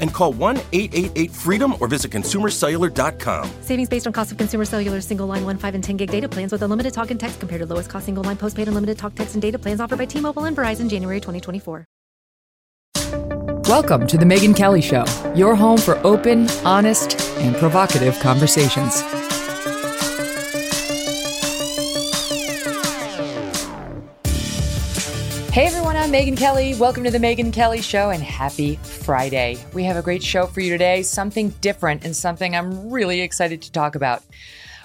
and call 1 888 freedom or visit consumercellular.com. Savings based on cost of consumer cellular single line 1, 5, and 10 gig data plans with unlimited talk and text compared to lowest cost single line postpaid unlimited talk, text, and data plans offered by T Mobile and Verizon January 2024. Welcome to The Megyn Kelly Show, your home for open, honest, and provocative conversations. Hey everyone, I'm Megyn Kelly. Welcome to The Megyn Kelly Show and happy Friday. We have a great show for you today, something different and something I'm really excited to talk about.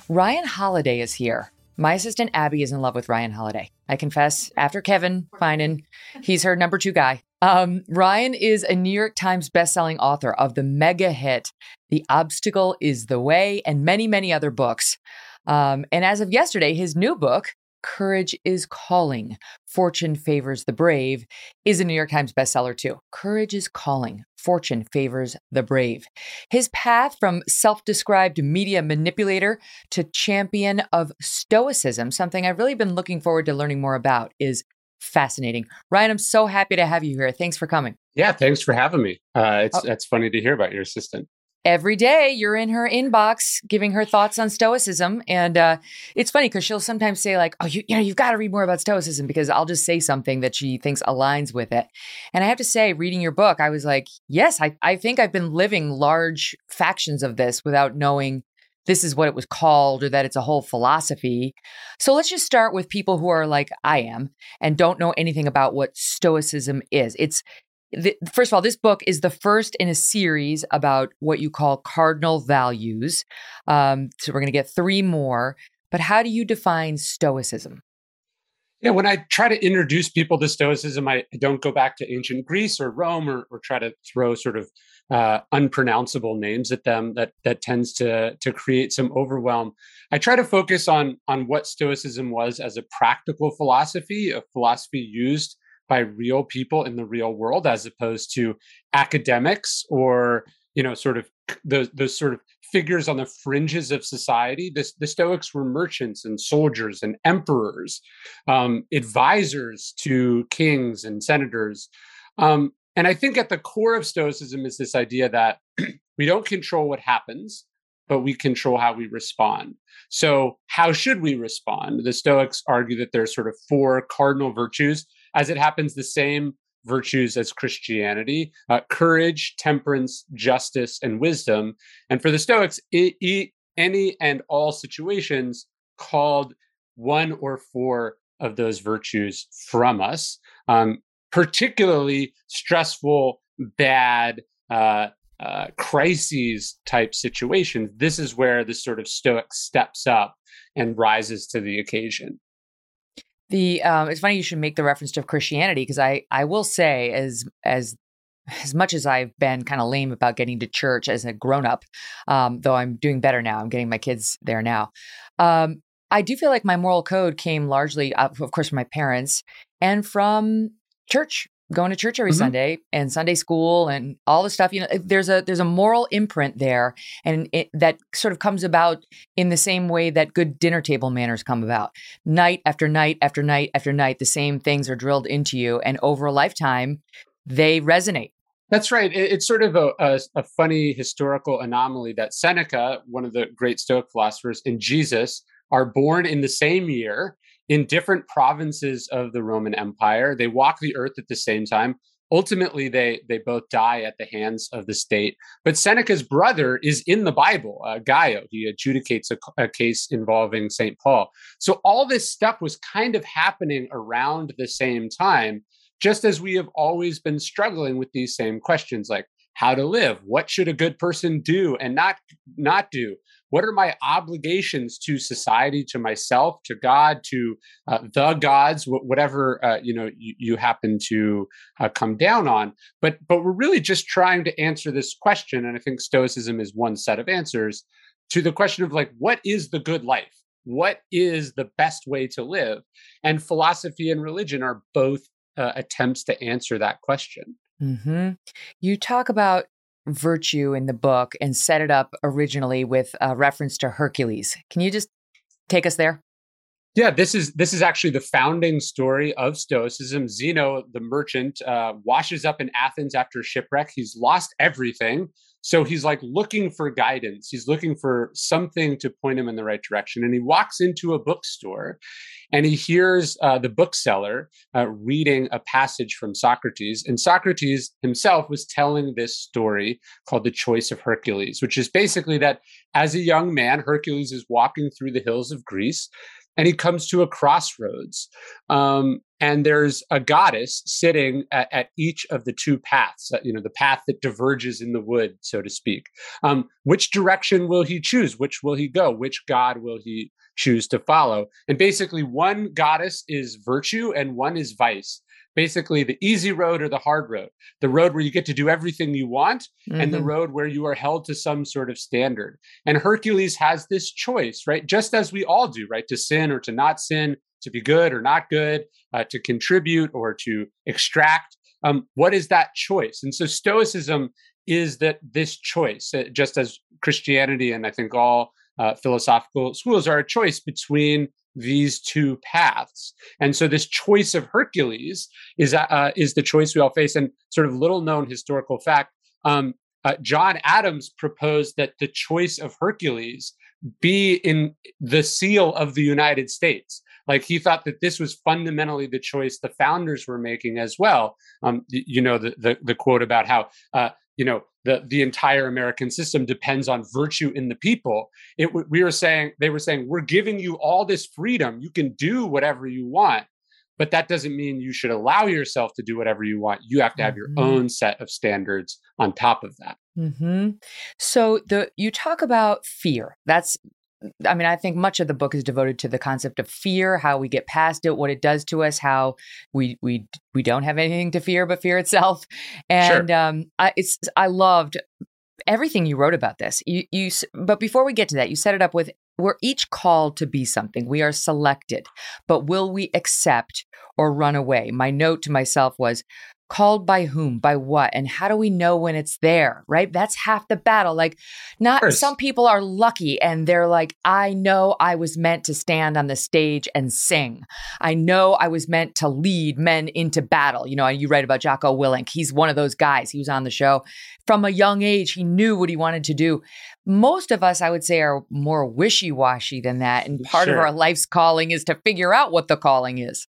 Ryan Holiday is here. My assistant Abby is in love with Ryan Holiday. I confess, after Kevin Finan, he's her number two guy. Um, Ryan is a New York Times bestselling author of the mega hit The Obstacle is the Way and many, many other books. Um, and as of yesterday, his new book, Courage is Calling, Fortune Favors the Brave, is a New York Times bestseller too. Courage is Calling, Fortune Favors the Brave. His path from self described media manipulator to champion of Stoicism, something I've really been looking forward to learning more about, is fascinating. Ryan, I'm so happy to have you here. Thanks for coming. Yeah, thanks for having me. Uh, it's oh. it's funny to hear about your assistant every day you're in her inbox giving her thoughts on stoicism. And uh, it's funny because she'll sometimes say like oh you, you know you've got to read more about stoicism because i'll just say something that she thinks aligns with it. And i have to say reading your book i was like yes i, I think i've been living large factions of this without knowing this is what it was called or that it's a whole philosophy. So let's just start with people who are like i am and don't know anything about what stoicism is. It's the, first of all, this book is the first in a series about what you call cardinal values. Um, so we're going to get three more. But how do you define Stoicism? Yeah, when I try to introduce people to Stoicism, I don't go back to ancient Greece or Rome or, or try to throw sort of uh, unpronounceable names at them that that tends to to create some overwhelm. I try to focus on on what Stoicism was as a practical philosophy, a philosophy used by real people in the real world as opposed to academics or you know sort of those those sort of figures on the fringes of society. The, the stoics were merchants and soldiers and emperors um, advisors to kings and senators. Um, and i think at the core of stoicism is this idea that we don't control what happens but we control how we respond. So how should we respond? The stoics argue that there's sort of four cardinal virtues as it happens, the same virtues as Christianity uh, courage, temperance, justice, and wisdom. And for the Stoics, any and all situations called one or four of those virtues from us, um, particularly stressful, bad, uh, uh, crises type situations. This is where the sort of Stoic steps up and rises to the occasion. The um, it's funny you should make the reference to Christianity because I I will say as as as much as I've been kind of lame about getting to church as a grown up, um, though I'm doing better now. I'm getting my kids there now. Um, I do feel like my moral code came largely, of course, from my parents and from church going to church every mm-hmm. Sunday and Sunday school and all the stuff. You know, there's a there's a moral imprint there, and it, that sort of comes about in the same way that good dinner table manners come about. Night after night after night after night, the same things are drilled into you, and over a lifetime, they resonate. That's right. It's sort of a, a, a funny historical anomaly that Seneca, one of the great Stoic philosophers, and Jesus are born in the same year in different provinces of the Roman Empire. They walk the earth at the same time. Ultimately, they they both die at the hands of the state. But Seneca's brother is in the Bible, uh, Gallio. He adjudicates a, a case involving Saint Paul. So all this stuff was kind of happening around the same time. just as we have always been struggling with these same questions like how to live what should a good person do and not not do what are my obligations to society to myself to god to uh, the gods whatever uh, you know you, you happen to uh, come down on? But but we're really just trying to answer this question and i think stoicism is one set of answers to the question of like what is the good life? What is the best way to live? And philosophy and religion are both uh, attempts to answer that question. Mm-hmm. You talk about virtue in the book and set it up originally with a reference to Hercules. Can you just take us there? Yeah, this is this is actually the founding story of Stoicism. Zeno, the merchant, uh, washes up in Athens after shipwreck. He's lost everything, so he's like looking for guidance. He's looking for something to point him in the right direction. And he walks into a bookstore and he hears uh, the bookseller uh, reading a passage from Socrates. And Socrates himself was telling this story called The Choice of Hercules, which is basically that as a young man, Hercules is walking through the hills of Greece and he comes to a crossroads um, and there's a goddess sitting at, at, each of the two paths uh, you know the path that diverges in the wood so to speak. Um, which direction will he choose? Which will he go? Which god will he choose to follow? And basically one goddess is virtue and one is vice basically the easy road or the hard road. The road where you get to do everything you want mm-hmm. and the mm-hmm. road where you are held to some sort of standard. And hercules has this choice right? Just as we all do right? To sin or to not sin to be good or not good uh, to contribute or to extract. Um, what is that choice? And so stoicism is that this choice uh, just as christianity and i think all uh, philosophical schools are a choice between these two paths. And so this choice of Hercules is uh, is the choice we all face. And sort of little known historical fact, um, uh, John Adams proposed that the choice of Hercules be in the seal of the United States. Like he thought that this was fundamentally the choice the founders were making as well. Um, you know the, the, the quote about how uh, you know the the entire American system depends on virtue in the people. It we were saying they were saying we're giving you all this freedom. You can do whatever you want, but that doesn't mean you should allow yourself to do whatever you want. You have to have mm-hmm. your own set of standards on top of that. Mm-hmm. So the you talk about fear. That's I mean, I think much of the book is devoted to the concept of fear, how we get past it, what it does to us, how we we we don't have anything to fear but fear itself. And sure. um, I, it's I loved everything you wrote about this. You you but before we get to that, you set it up with we're each called to be something. We are selected, but will we accept or run away? My note to myself was called by whom? By what? And how do we know when it's there? Right? That's half the battle. Like not some people are lucky and they're like i know i was meant to stand on the stage and sing. I know i was meant to lead men into battle. You know you write about jocko willink. He's one of those guys. He was on the show. From a young age he knew what he wanted to do. Most of us i would say are more wishy-washy than that. And part sure. of our life's calling is to figure out what the calling is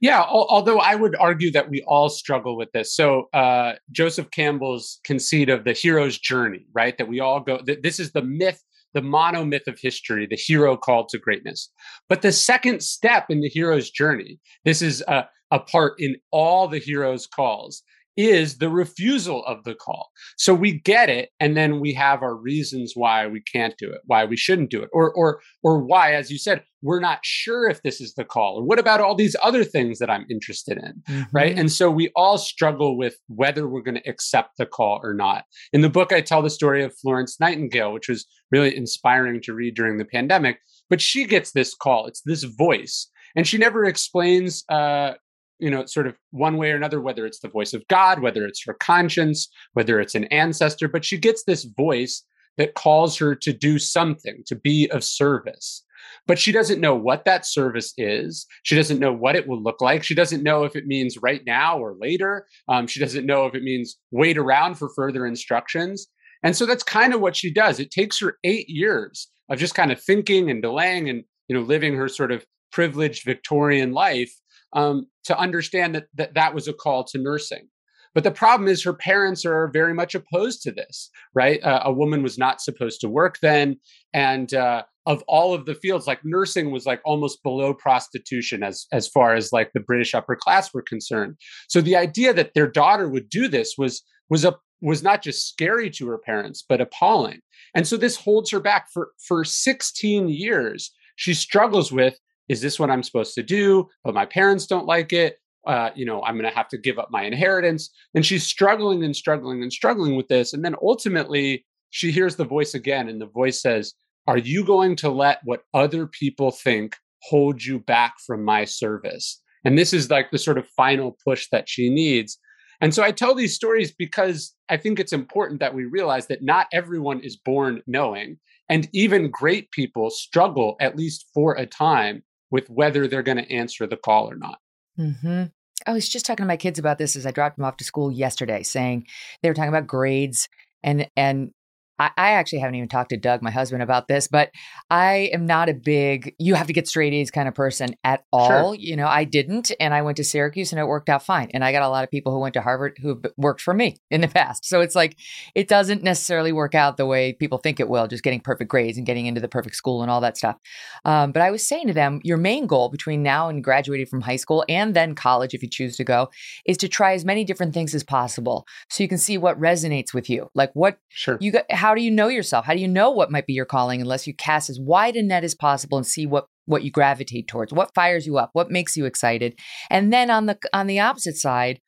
yeah, al- although I would argue that we all struggle with this. So uh, Joseph Campbell's conceit of the hero's journey, right? That we all go. Th- this is the myth, the monomyth of history, the hero called to greatness. But the second step in the hero's journey, this is a, a part in all the hero's calls, is the refusal of the call. So we get it, and then we have our reasons why we can't do it, why we shouldn't do it, or or or why, as you said, we're not sure if this is the call. Or what about all these other things that I'm interested in, mm-hmm. right? And so we all struggle with whether we're going to accept the call or not. In the book, I tell the story of Florence Nightingale, which was really inspiring to read during the pandemic. But she gets this call; it's this voice, and she never explains uh, you know, sort of one way or another, whether it's the voice of God, whether it's her conscience, whether it's an ancestor, but she gets this voice that calls her to do something, to be of service. But she doesn't know what that service is. She doesn't know what it will look like. She doesn't know if it means right now or later. Um, she doesn't know if it means wait around for further instructions. And so that's kind of what she does. It takes her eight years of just kind of thinking and delaying and you know living her sort of privileged Victorian life um, to understand that, that that was a call to nursing. But the problem is her parents are very much opposed to this, right? Uh, a woman was not supposed to work then. And uh, of all of the fields like nursing was like almost below prostitution as as far as like the british upper class were concerned so the idea that their daughter would do this was was a was not just scary to her parents but appalling and so this holds her back for for 16 years she struggles with is this what i'm supposed to do but my parents don't like it uh, you know i'm going to have to give up my inheritance and she's struggling and struggling and struggling with this and then ultimately she hears the voice again and the voice says are you going to let what other people think hold you back from my service? And this is like the sort of final push that she needs. And so I tell these stories because I think it's important that we realize that not everyone is born knowing. And even great people struggle, at least for a time, with whether they're going to answer the call or not. Mm-hmm. I was just talking to my kids about this as I dropped them off to school yesterday, saying they were talking about grades and and I, I actually haven't even talked to Doug, my husband, about this, but I am not a big, you have to get straight A's kind of person at all. Sure. You know, I didn't. And I went to Syracuse and it worked out fine. And I got a lot of people who went to Harvard who worked for me in the past. So it's like, it doesn't necessarily work out the way people think it will, just getting perfect grades and getting into the perfect school and all that stuff. Um, but I was saying to them, your main goal between now and graduating from high school and then college, if you choose to go, is to try as many different things as possible so you can see what resonates with you. Like what sure. you got, how how do you know yourself? How do you know what might be your calling unless you cast as wide a net as possible and see what what you gravitate towards, what fires you up, what makes you excited, and then on the on the opposite side,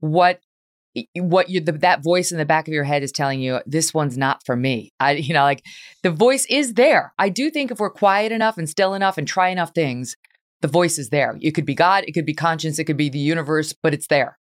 what what you the, that voice in the back of your head is telling you this one's not for me. I you know like the voice is there. I do think if we're quiet enough and still enough and try enough things the voice is there. It could be god it could be conscience it could be the universe but it's there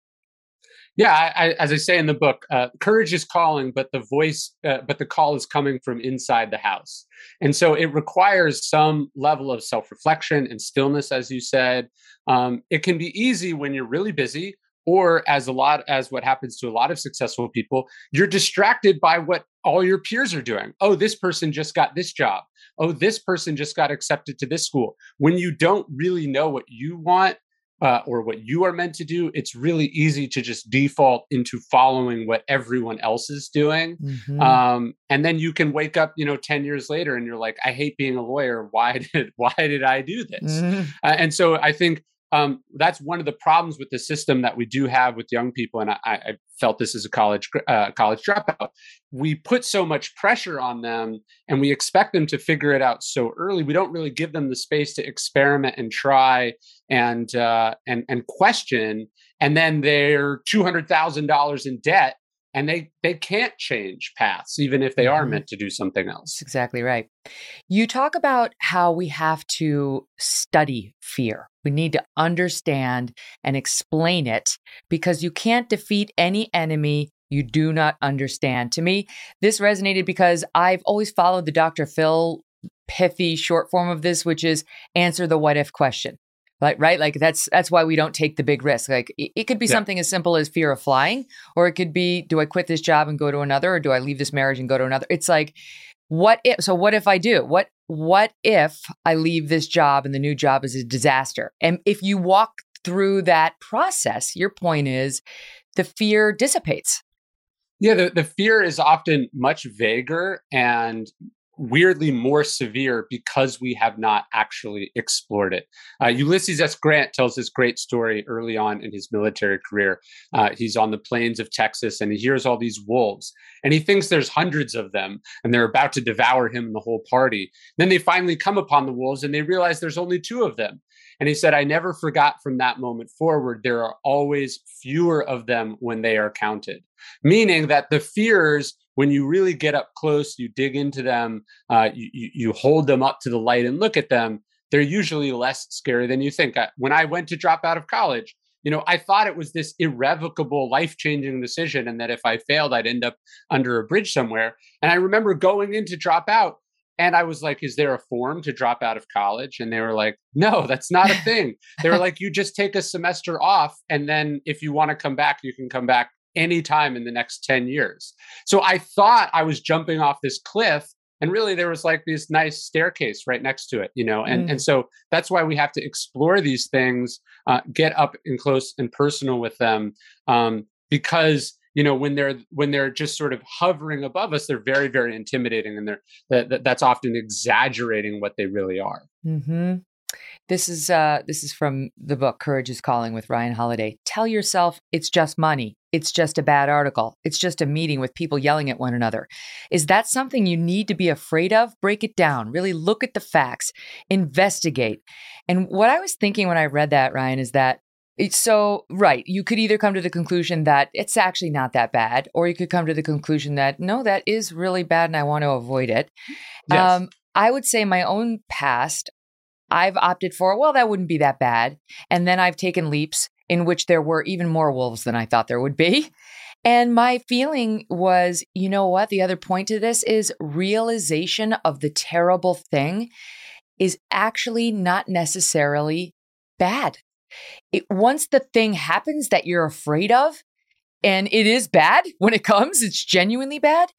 yeah, I, I, as I say in the book, uh, courage is calling, but the voice, uh, but the call is coming from inside the house, and so it requires some level of self-reflection and stillness, as you said. Um, it can be easy when you're really busy, or as a lot as what happens to a lot of successful people, you're distracted by what all your peers are doing. Oh, this person just got this job. Oh, this person just got accepted to this school. When you don't really know what you want uh, or what you are meant to do, it's really easy to just default into following what everyone else is doing. Mm-hmm. Um, and then you can wake up, you know, 10 years later and you're like, I hate being a lawyer. Why did, why did I do this? Mm-hmm. Uh, and so I think um, that's one of the problems with the system that we do have with young people. And I, I felt this as a college uh, college dropout. We put so much pressure on them, and we expect them to figure it out so early. We don't really give them the space to experiment and try and uh, and and question. And then they're two hundred thousand dollars in debt and they they can't change paths even if they are mm-hmm. meant to do something else. That's exactly right. You talk about how we have to study fear. We need to understand and explain it because you can't defeat any enemy you do not understand. To me this resonated because i've always followed the dr phil pithy short form of this which is answer the what if question like right? Like that's that's why we don't take the big risk. Like it, it could be yeah. something as simple as fear of flying or it could be do i quit this job and go to another or do i leave this marriage and go to another? It's like what if so what if i do? What what if i leave this job and the new job is a disaster? And if you walk through that process your point is the fear dissipates. Yeah, the, the fear is often much vaguer and weirdly more severe because we have not actually explored it. Uh, Ulysses S. Grant tells this great story early on in his military career. Uh, he's on the plains of Texas and he hears all these wolves and he thinks there's hundreds of them and they're about to devour him and the whole party. Then they finally come upon the wolves and they realize there's only two of them. And he said, I never forgot from that moment forward, there are always fewer of them when they are counted. Meaning that the fears when you really get up close, you dig into them, uh, you, you hold them up to the light and look at them, they're usually less scary than you think. When I went to drop out of college, you know, I thought it was this irrevocable, life changing decision, and that if I failed, I'd end up under a bridge somewhere. And I remember going in to drop out, and I was like, Is there a form to drop out of college? And they were like, No, that's not a thing. they were like, You just take a semester off. And then if you want to come back, you can come back anytime in the next 10 years. So I thought I was jumping off this cliff and really there was like this nice staircase right next to it you know and mm. and so that's why we have to explore these things uh, get up and close and personal with them um, because you know when they're when they're just sort of hovering above us they're very very intimidating and they're that, that that's often exaggerating what they really are mm-hmm. This is uh, this is from the book Courage is Calling with Ryan Holiday. Tell yourself it's just money. It's just a bad article. It's just a meeting with people yelling at one another. Is that something you need to be afraid of? Break it down. Really look at the facts. Investigate. And what I was thinking when I read that, Ryan, is that so, right, you could either come to the conclusion that it's actually not that bad, or you could come to the conclusion that no, that is really bad and I want to avoid it. Yes. Um, I would say my own past, I've opted for, well, that wouldn't be that bad. And then I've taken leaps in which there were even more wolves than I thought there would be. And my feeling was, you know what? The other point to this is realization of the terrible thing is actually not necessarily bad. It, once the thing happens that you're afraid of, and it is bad when it comes, it's genuinely bad.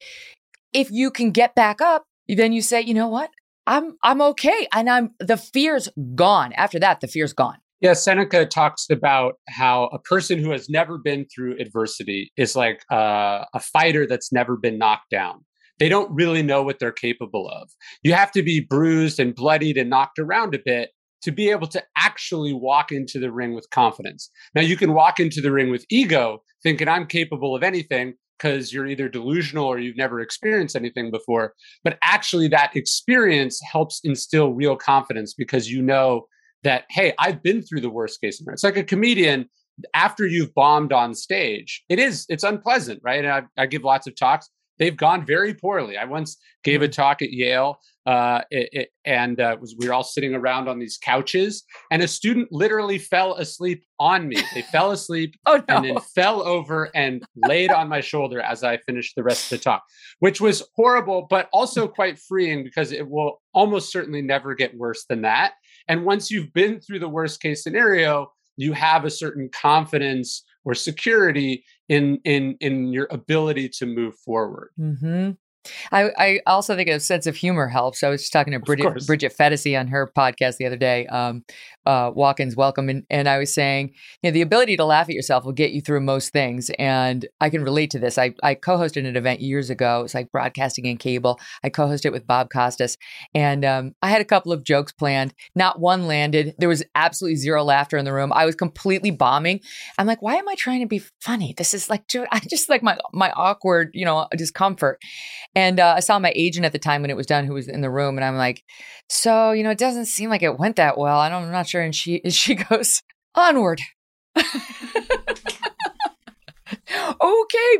If you can get back up, then you say, you know what? I'm I'm okay. And I'm the fear's gone. After that, the fear's gone. Yeah, Seneca talks about how a person who has never been through adversity is like uh, a fighter that's never been knocked down. They don't really know what they're capable of. You have to be bruised and bloodied and knocked around a bit to be able to actually walk into the ring with confidence. Now, you can walk into the ring with ego, thinking I'm capable of anything, because you're either delusional or you've never experienced anything before. But actually, that experience helps instill real confidence because you know that, hey, I've been through the worst case scenario. It's like a comedian after you've bombed on stage. It is, it's unpleasant, right? And I, I give lots of talks they've gone very poorly. I once gave a mm. talk at Yale, uh, it, it, and uh, was we were all sitting around on these couches, and a student literally fell asleep on me. They fell asleep oh, no. and then fell over and laid on my shoulder as I finished the rest of the talk, which was horrible, but also quite freeing because it will almost certainly never get worse than that. And once you've been through the worst case scenario, you have a certain confidence or security in in in your ability to move forward. Mm-hmm. I, I also think a sense of humor helps. I was just talking to Bridget, Bridget on her podcast the other day, um, uh, Walk-ins Welcome, and, and I was saying, you know, the ability to laugh at yourself will get you through most things. And I can relate to this. I, I co-hosted an event years ago. It's like broadcasting and cable. I co-hosted it with Bob Costas, and um, I had a couple of jokes planned. Not one landed. There was absolutely zero laughter in the room. I was completely bombing. I'm like, why am I trying to be funny? This is like, I just like my my awkward, you know, discomfort. And uh, I saw my agent at the time when it was done, who was in the room, and I'm like, "So, you know, it doesn't seem like it went that well. I don't, I'm not sure." And she, she goes, "Onward." okay,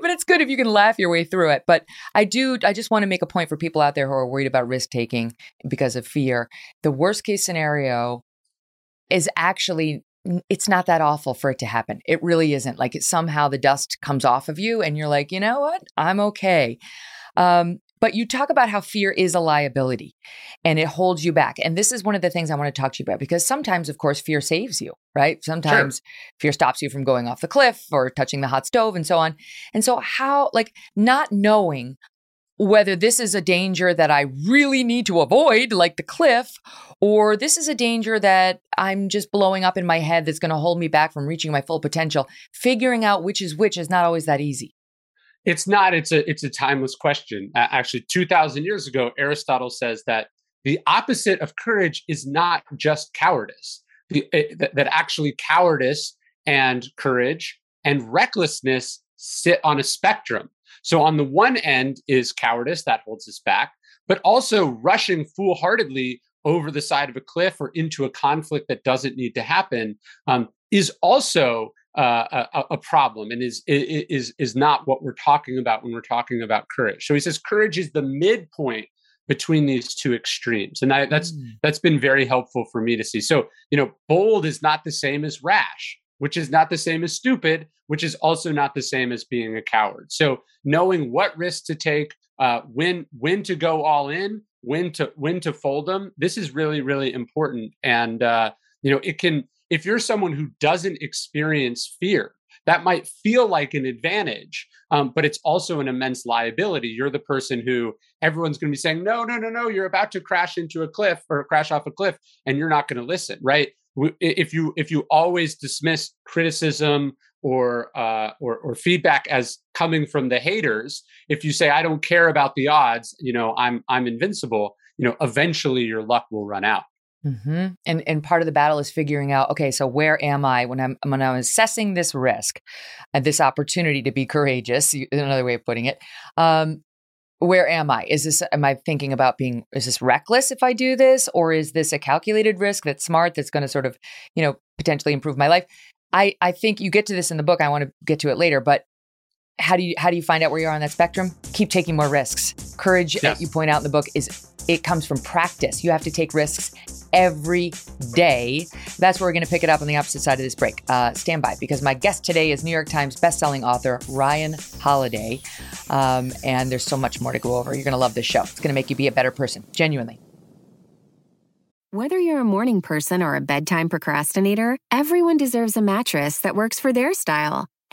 but it's good if you can laugh your way through it. But I do, I just want to make a point for people out there who are worried about risk taking because of fear. The worst case scenario is actually it's not that awful for it to happen. It really isn't. Like it somehow the dust comes off of you and you're like, you know what? I'm okay. Um, but you talk about how fear is a liability and it holds you back. And this is one of the things I want to talk to you about because sometimes, of course, fear saves you, right? Sometimes sure. fear stops you from going off the cliff or touching the hot stove and so on. And so, how, like, not knowing whether this is a danger that I really need to avoid, like the cliff, or this is a danger that I'm just blowing up in my head that's going to hold me back from reaching my full potential, figuring out which is which is not always that easy. It's not. It's a it's a timeless question. Uh, actually, two thousand years ago, Aristotle says that the opposite of courage is not just cowardice. The, it, that, that actually cowardice and courage and recklessness sit on a spectrum. So on the one end is cowardice that holds us back, but also rushing foolhardily over the side of a cliff or into a conflict that doesn't need to happen um, is also uh, a, a, problem and is is is not what we're talking about when we're talking about courage. So he says courage is the midpoint between these two extremes, and I, that's mm. that's been very helpful for me to see. So you know, bold is not the same as rash, which is not the same as stupid, which is also not the same as being a coward. So knowing what risks to take, uh, when when to go all in, when to when to fold them, this is really really important, and uh, you know it can if you're someone who doesn't experience fear, that might feel like an advantage, um, but it's also an immense liability. You're the person who everyone's going to be saying, no, no, no, no, you're about to crash into a cliff or crash off a cliff, and you're not going to listen, right? If you if you always dismiss criticism or, uh, or or feedback as coming from the haters. If you say I don't care about the odds, you know I'm I'm invincible. You know, eventually your luck will run out. Mm-hmm. And and part of the battle is figuring out, okay, so where am I when I'm when I'm assessing this risk, and this opportunity to be courageous? Another way of putting it. Um, where am I? Is this am I thinking about being is this reckless if I do this, or is this a calculated risk that's smart that's going to sort of you know potentially improve my life? I I think you get to this in the book. I want to get to it later, but how do you how do you find out where you are on that spectrum? Keep taking more risks. Courage, yes. you point out in the book, is it comes from practice. You have to take risks every day. That's where we're going to pick it up on the opposite side of this break. Uh, stand by because my guest today is New York Times bestselling author Ryan Holiday, um, and there's so much more to go over. You're going to love this show. It's going to make you be a better person, genuinely. Whether you're a morning person or a bedtime procrastinator, everyone deserves a mattress that works for their style.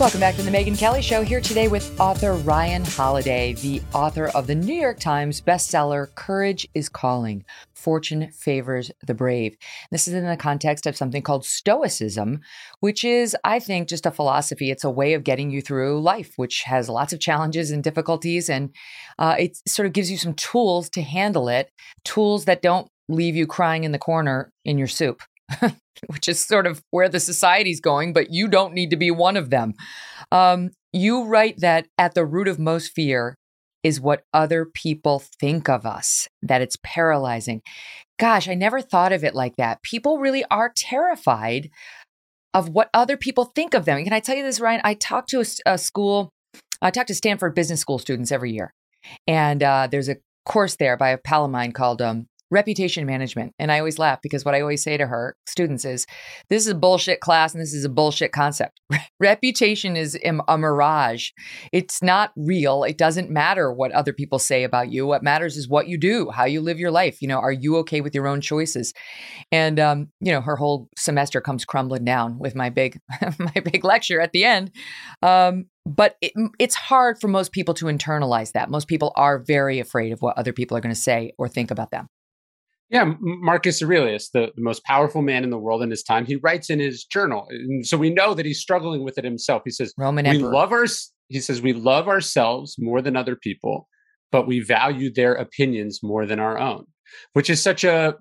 Welcome back to the Megyn Kelly Show. Here today with author Ryan Holiday, the author of the New York Times bestseller Courage is Calling Fortune Favors the Brave. This is in the context of something called Stoicism, which is, I think, just a philosophy. It's a way of getting you through life, which has lots of challenges and difficulties. And uh, it sort of gives you some tools to handle it, tools that don't leave you crying in the corner in your soup. which is sort of where the society's going, but you don't need to be one of them. Um, you write that at the root of most fear is what other people think of us, that it's paralyzing. Gosh, I never thought of it like that. People really are terrified of what other people think of them. Can I tell you this, Ryan? I talk to a, a school, I talk to Stanford Business School students every year. And uh, there's a course there by a pal of mine called um, reputation management. And I always laugh because what I always say to her students is this is a bullshit class and this is a bullshit concept. reputation is a mirage. It's not real. It doesn't matter what other people say about you. What matters is what you do, how you live your life. You know, are you okay with your own choices? And um, you know, her whole semester comes crumbling down with my big my big lecture at the end. Um, but it, it's hard for most people to internalize that. Most people are very afraid of what other people are going to say or think about them. Yeah, Marcus Aurelius, the, the most powerful man in the world in his time, he writes in his journal. And so we know that he's struggling with it himself. He says, Roman we love our he says we love ourselves more than other people, but we value their opinions more than our own, which is such a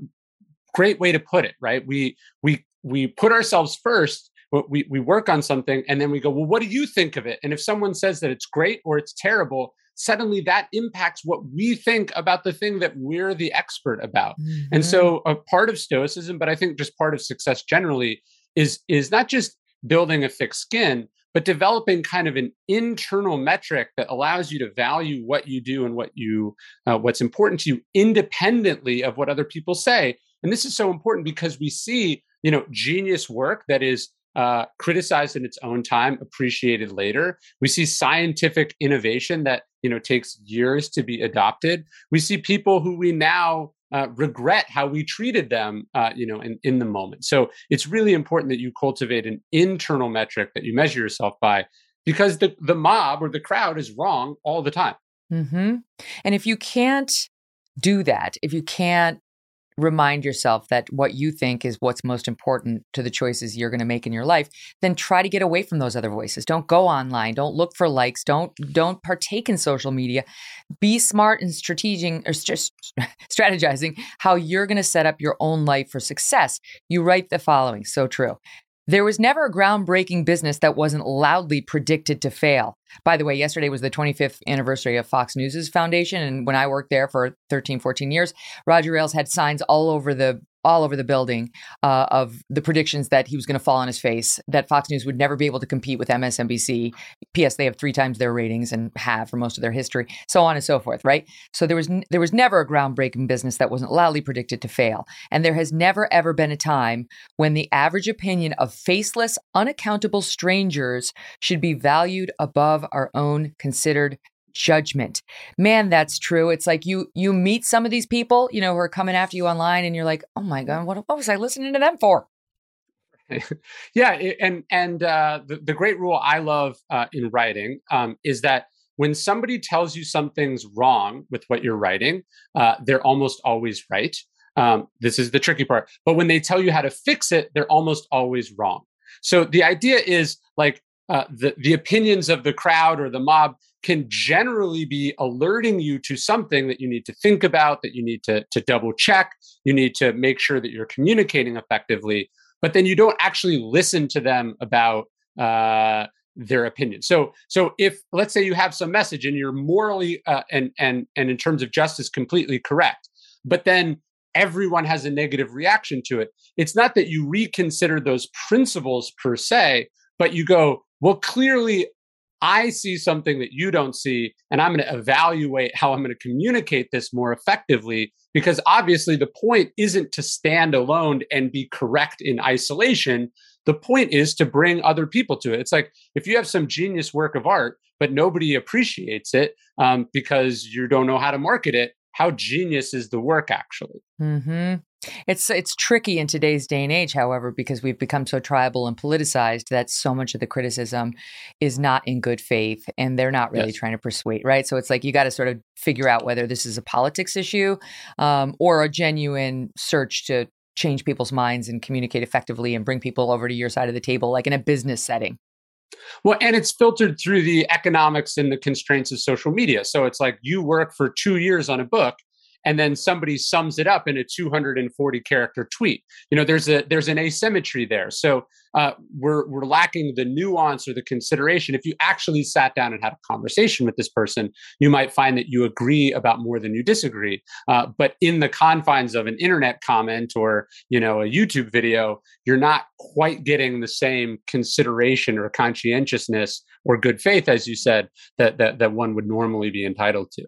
great way to put it, right? We we we put ourselves first, we we work on something and then we go, "Well, what do you think of it?" And if someone says that it's great or it's terrible, suddenly that impacts what we think about the thing that we're the expert about. Mm-hmm. And so a part of stoicism, but I think just part of success generally is is not just building a thick skin, but developing kind of an internal metric that allows you to value what you do and what you uh, what's important to you independently of what other people say. And this is so important because we see, you know, genius work that is uh, criticized in its own time, appreciated later. We see scientific innovation that you know takes years to be adopted. We see people who we now uh, regret how we treated them, uh, you know, in, in the moment. So it's really important that you cultivate an internal metric that you measure yourself by, because the the mob or the crowd is wrong all the time. Mm-hmm. And if you can't do that, if you can't remind yourself that what you think is what's most important to the choices you're going to make in your life then try to get away from those other voices. Don't go online. Don't look for likes. Don't don't partake in social media. Be smart and strategizing or just strategizing how you're going to set up your own life for success. You write the following. So true There was never a groundbreaking business that wasn't loudly predicted to fail. By the way, yesterday was the 25th anniversary of Fox News' foundation. And when I worked there for 13, 14 years, Roger Ailes had signs all over the all over the building uh, of the predictions that he was going to fall on his face, that Fox News would never be able to compete with MSNBC. P.S. They have three times their ratings and have for most of their history, so on and so forth. Right. So there was n- there was never a groundbreaking business that wasn't loudly predicted to fail, and there has never ever been a time when the average opinion of faceless, unaccountable strangers should be valued above our own considered judgment. Man, that's true. It's like you you meet some of these people, you know, who are coming after you online and you're like, "Oh my god, what, what was I listening to them for?" yeah, and and uh, the the great rule I love uh, in writing um, is that when somebody tells you something's wrong with what you're writing, uh, they're almost always right. Um, this is the tricky part. But when they tell you how to fix it, they're almost always wrong. So the idea is like uh, the the opinions of the crowd or the mob can generally be alerting you to something that you need to think about, that you need to, to double check, you need to make sure that you're communicating effectively, but then you don't actually listen to them about uh, their opinion. So, so if let's say you have some message and you're morally uh, and and and in terms of justice completely correct, but then everyone has a negative reaction to it. It's not that you reconsider those principles per se, but you go, well, clearly I see something that you don't see, and I'm going to evaluate how I'm going to communicate this more effectively. Because obviously, the point isn't to stand alone and be correct in isolation. The point is to bring other people to it. It's like if you have some genius work of art, but nobody appreciates it um, because you don't know how to market it, how genius is the work actually? Mm-hmm. It's it's tricky in today's day and age, however, because we've become so tribal and politicized that so much of the criticism is not in good faith, and they're not really yes. trying to persuade, right? So it's like you got to sort of figure out whether this is a politics issue um, or a genuine search to change people's minds and communicate effectively and bring people over to your side of the table, like in a business setting. Well, and it's filtered through the economics and the constraints of social media. So it's like you work for two years on a book and then somebody sums it up in a 240 character tweet. You know there's a there's an asymmetry there. So uh, we're we're lacking the nuance or the consideration. If you actually sat down and had a conversation with this person you might find that you agree about more than you disagree. Uh, but in the confines of an internet comment or you know a youtube video you're not quite getting the same consideration or conscientiousness or good faith as you said that that, that one would normally be entitled to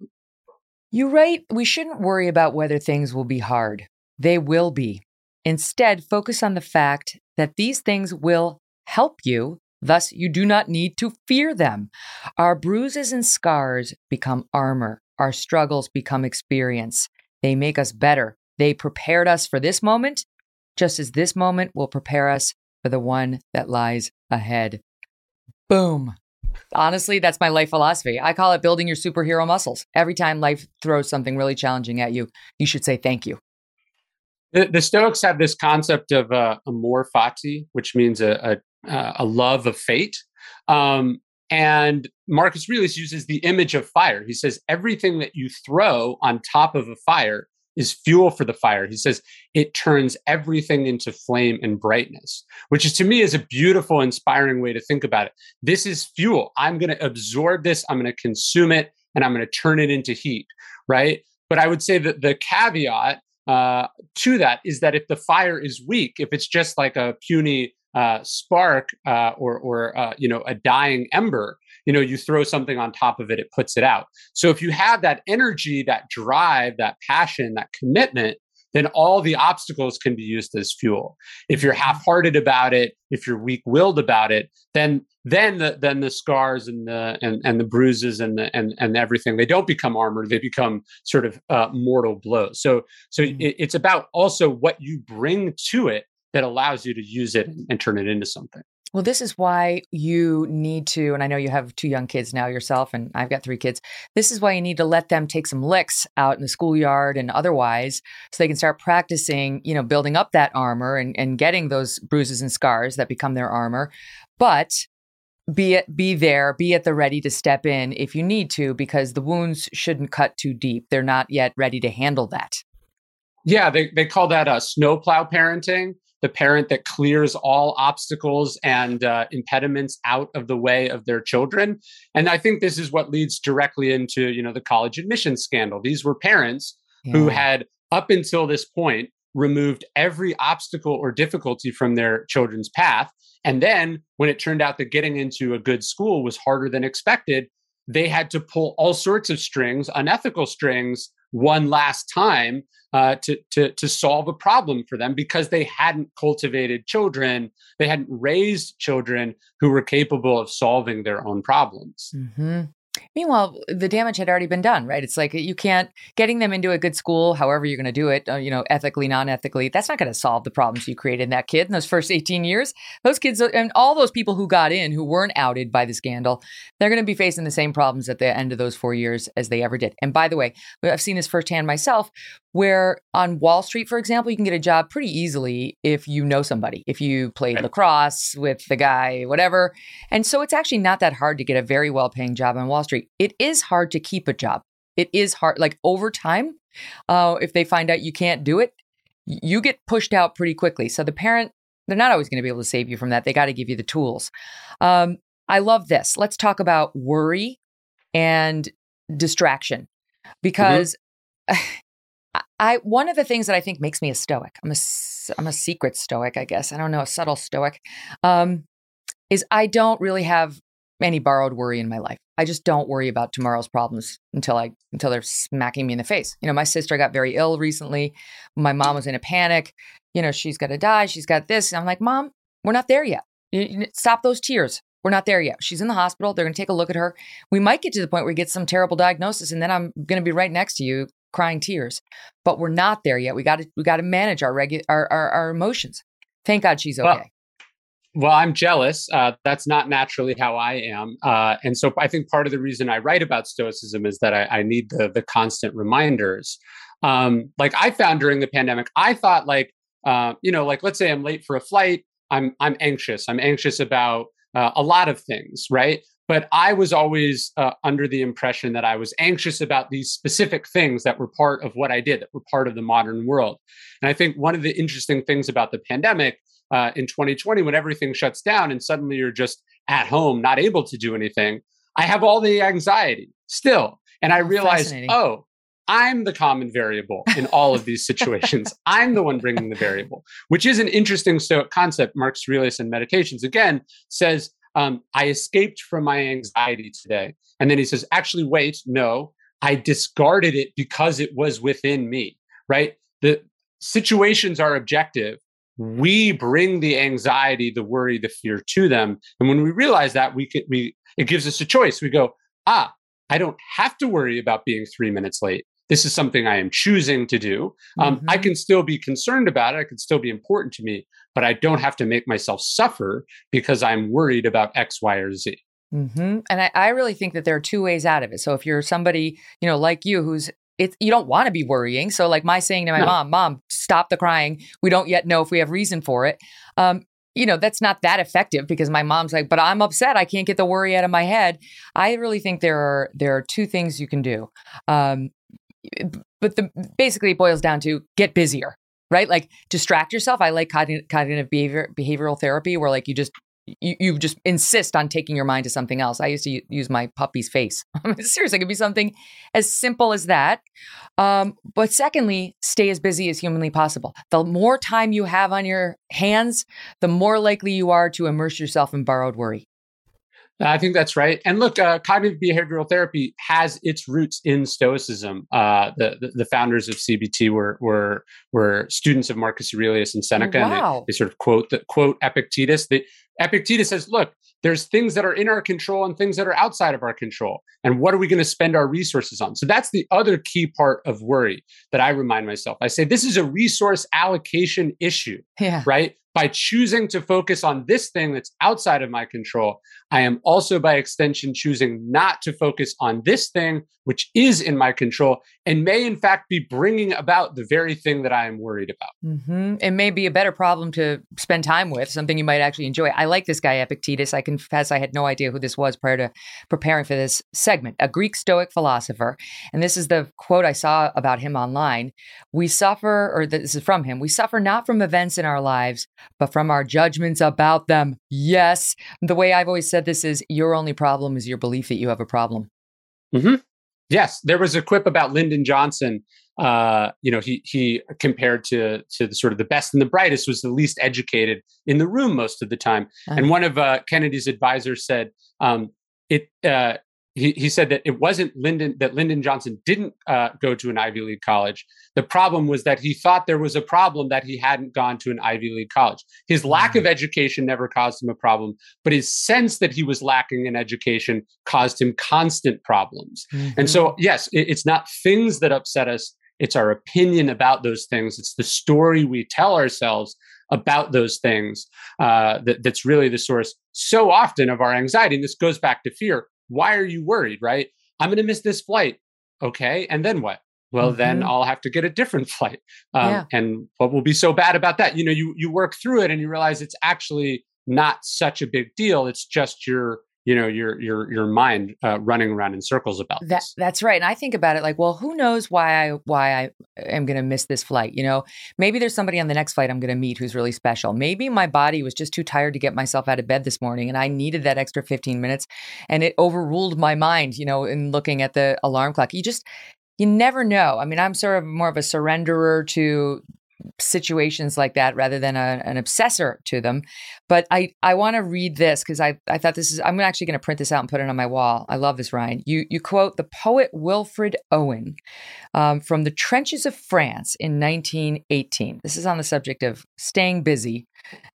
you write, we shouldn't worry about whether things will be hard. They will be. Instead, focus on the fact that these things will help you, thus, you do not need to fear them. Our bruises and scars become armor, our struggles become experience. They make us better. They prepared us for this moment, just as this moment will prepare us for the one that lies ahead. Boom. Honestly, that's my life philosophy. I call it building your superhero muscles. Every time life throws something really challenging at you, you should say thank you. The, the Stoics have this concept of uh, amor fati, which means a, a, a love of fate. Um, and Marcus Aurelius uses the image of fire. He says, everything that you throw on top of a fire is fuel for the fire. He says it turns everything into flame and brightness, which is to me is a beautiful, inspiring way to think about it. This is fuel. I'm going to absorb this, I'm going to consume it, and I'm going to turn it into heat, right? But I would say that the caveat uh, to that is that if the fire is weak, if it's just like a puny uh, spark uh, or, or uh, you know, a dying ember, you know you throw something on top of it it puts it out so if you have that energy that drive that passion that commitment then all the obstacles can be used as fuel if you're mm-hmm. half-hearted about it if you're weak-willed about it then then the then the scars and the and, and the bruises and the and and everything they don't become armor they become sort of uh, mortal blows so so mm-hmm. it, it's about also what you bring to it that allows you to use it and turn it into something well, this is why you need to, and I know you have two young kids now yourself, and I've got three kids. This is why you need to let them take some licks out in the schoolyard and otherwise, so they can start practicing, you know, building up that armor and, and getting those bruises and scars that become their armor. But be it, be there, be at the ready to step in if you need to, because the wounds shouldn't cut too deep. They're not yet ready to handle that. Yeah, they, they call that a snowplow parenting the parent that clears all obstacles and uh, impediments out of the way of their children. And I think this is what leads directly into, you know, the college admission scandal. These were parents yeah. who had up until this point removed every obstacle or difficulty from their children's path. And then when it turned out that getting into a good school was harder than expected, they had to pull all sorts of strings, unethical strings, one last time uh, to, to, to solve a problem for them because they hadn't cultivated children, they hadn't raised children who were capable of solving their own problems. Mm-hmm. Meanwhile, the damage had already been done, right? It's like you can't getting them into a good school, however you're going to do it, uh, you know, ethically, non-ethically. That's not going to solve the problems you created in that kid in those first 18 years. Those kids uh, and all those people who got in who weren't outed by the scandal, they're going to be facing the same problems at the end of those 4 years as they ever did. And by the way, I've seen this firsthand myself where on Wall Street, for example, you can get a job pretty easily if you know somebody, if you played lacrosse with the guy, whatever. And so it's actually not that hard to get a very well paying job on Wall Street. It is hard to keep a job. It is hard, like over time, uh, if they find out you can't do it, you get pushed out pretty quickly. So the parent, they're not always going to be able to save you from that. They got to give you the tools. Um, I love this. Let's talk about worry and distraction mm-hmm. because. Mm-hmm. I one of the things that I think makes me a stoic. I'm a I'm a secret stoic, I guess. I don't know, a subtle stoic. Um, is I don't really have any borrowed worry in my life. I just don't worry about tomorrow's problems until I until they're smacking me in the face. You know, my sister got very ill recently. My mom was in a panic. You know, she's going to die. She's got this. And I'm like, Mom, we're not there yet. Stop those tears. We're not there yet. She's in the hospital. They're going to take a look at her. We might get to the point where we get some terrible diagnosis, and then I'm going to be right next to you crying tears. But we're not there yet. We got to we got to manage our, regu- our, our our emotions. Thank God she's okay. Well, well I'm jealous. Uh, that's not naturally how I am, uh, and so I think part of the reason I write about stoicism is that I, I need the the constant reminders. Um, like I found during the pandemic, I thought like uh, you know, like let's say I'm late for a flight, I'm I'm anxious. I'm anxious about uh, a lot of things, right? But I was always uh, under the impression that I was anxious about these specific things that were part of what I did, that were part of the modern world. And I think one of the interesting things about the pandemic uh, in 2020, when everything shuts down and suddenly you're just at home, not able to do anything, I have all the anxiety still. And I realized, oh, I'm the common variable in all of these situations. I'm the one bringing the variable, which is an interesting Stoic concept. Marcus Aurelius in Meditations, again, says um, I escaped from my anxiety today. And then he says, actually, wait, no, I discarded it because it was within me, right? The situations are objective. We bring the anxiety, the worry, the fear to them. And when we realize that, we, can, we it gives us a choice. We go, ah, I don't have to worry about being three minutes late this is something I am choosing to do. Um, mm-hmm. I can still be concerned about it. It can still be important to me, but I don't have to make myself suffer because I'm worried about X, Y, or Z. Mm-hmm. And I, I really think that there are two ways out of it. So if you're somebody, you know, like you, who's it's you don't want to be worrying. So like my saying to my no. mom, "Mom, stop the crying. We don't yet know if we have reason for it." Um, you know that's not that effective because my mom's like but i'm upset i can't get the worry out of my head i really think there are there are two things you can do um, but the basically it boils down to get busier, right? Like distract yourself. I like cognitive, cognitive behavior behavioral therapy where like you just you, you just insist on taking your mind to something else. I used to use my puppy's face. Seriously, it could be something as simple as that. Um, but secondly, stay as busy as humanly possible. The more time you have on your hands, the more likely you are to immerse yourself in borrowed worry. I think that's right. And look, uh, cognitive behavioral therapy has its roots in Stoicism. Uh, the, the, the founders of CBT were were were students of Marcus Aurelius and Seneca. Wow. And they, they, sort of quote the quote Epictetus. The, Epictetus says, "Look, there's things that are in our control and things that are outside of our control. And what are we going to spend our resources on?" So that's the other key part of worry that I remind myself. I say this is a resource allocation issue, yeah. right? by choosing to focus on this thing that's outside of my control, I am also by extension choosing not to focus on this thing, which is in my control and may in fact be bringing about the very thing that I am worried about. Mm-hmm. It may be a better problem to spend time with, something you might actually enjoy. I, I like this guy, Epictetus. I confess I had no idea who this was prior to preparing for this segment. A Greek Stoic philosopher. And this is the quote I saw about him online. We suffer, or this is from him, we suffer not from events in our lives, but from our judgments about them. Yes. The way I've always said this is your only problem is your belief that you have a problem. Mm-hmm. Yes, there was a quip about Lyndon Johnson. Uh, you know, he he compared to to the sort of the best and the brightest was the least educated in the room most of the time. Uh-huh. And one of uh, Kennedy's advisors said, um, "It uh, he, he said that it wasn't Lyndon that Lyndon Johnson didn't uh, go to an Ivy League college. The problem was that he thought there was a problem that he hadn't gone to an Ivy League college. His lack mm-hmm. of education never caused him a problem, but his sense that he was lacking in education caused him constant problems. Mm-hmm. And so, yes, it, it's not things that upset us; it's our opinion about those things. It's the story we tell ourselves about those things uh, that, that's really the source so often of our anxiety. And this goes back to fear why are you worried, right? I'm going to miss this flight. Okay. And then what? Well, mm-hmm. then I'll have to get a different flight. Um, yeah. And what will be so bad about that? You know, you, you work through it and you realize it's actually not such a big deal. It's just your you know your your your mind uh, running around in circles about that. This. That's right. And I think about it like, well, who knows why I why I am going to miss this flight? You know, maybe there's somebody on the next flight I'm going to meet who's really special. Maybe my body was just too tired to get myself out of bed this morning, and I needed that extra 15 minutes, and it overruled my mind. You know, in looking at the alarm clock, you just you never know. I mean, I'm sort of more of a surrenderer to situations like that rather than a, an obsessor to them. But I, I want to read this because I, I thought this is, I'm actually going to print this out and put it on my wall. I love this, Ryan. You, you quote the poet Wilfred Owen um, from the trenches of France in 1918. This is on the subject of staying busy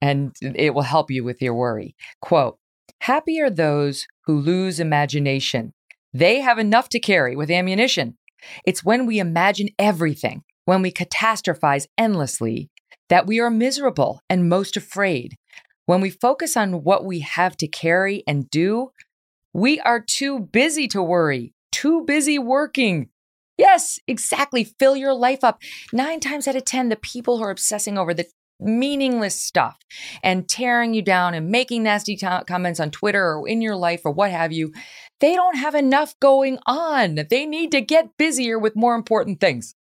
and it will help you with your worry. Quote, happy are those who lose imagination. They have enough to carry with ammunition. It's when we imagine everything when we catastrophize endlessly, that we are miserable and most afraid. When we focus on what we have to carry and do, we are too busy to worry, too busy working. Yes, exactly. Fill your life up. Nine times out of 10, the people who are obsessing over the meaningless stuff and tearing you down and making nasty t- comments on Twitter or in your life or what have you, they don't have enough going on. They need to get busier with more important things.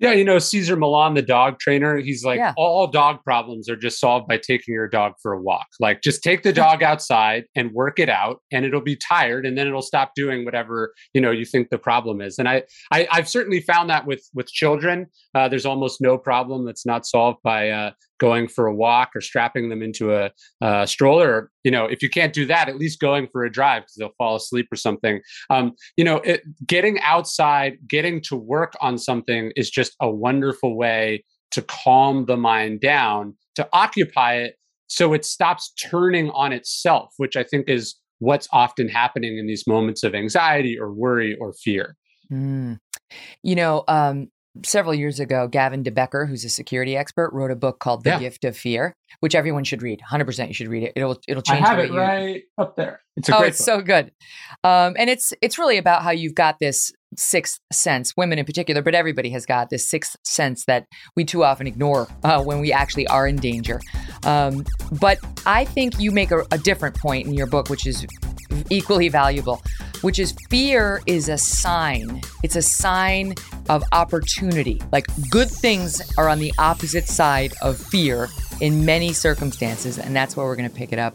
Yeah, you know, Cesar Millan, the dog trainer, he's like, yeah. all dog problems are just solved by taking your dog for a walk. Like, just take the dog outside and work it out, and it'll be tired, and then it'll stop doing whatever you know you think the problem is. And I, I have certainly found that with with children, uh, there's almost no problem that's not solved by uh, going for a walk or strapping them into a, stroller. You know, if you can't do that, at least going for a drive because they'll fall asleep or something. Um, you know, it, getting outside, getting to work on something is just a wonderful way to calm the mind down, to occupy it so it stops turning on itself, which I think is what's often happening in these moments of anxiety or worry or fear. Mm. You know, um, several years ago, Gavin de Becker, who's a security expert, wrote a book called The yeah. Gift of Fear, which everyone should read. 100% you should read it. It'll it'll change. I have it you... right up there. It's a oh, it's book. so good. Um, and it's it's really about how you've got this sixth sense, women in particular, but everybody has got this sixth sense that we too often ignore uh, when we actually are in danger. Um, but I think you make a, a different point in your book, which is equally valuable, which is fear is a sign. It's a sign of opportunity. Like good things are on the opposite side of fear in many circumstances, and that's where we're going to pick it up.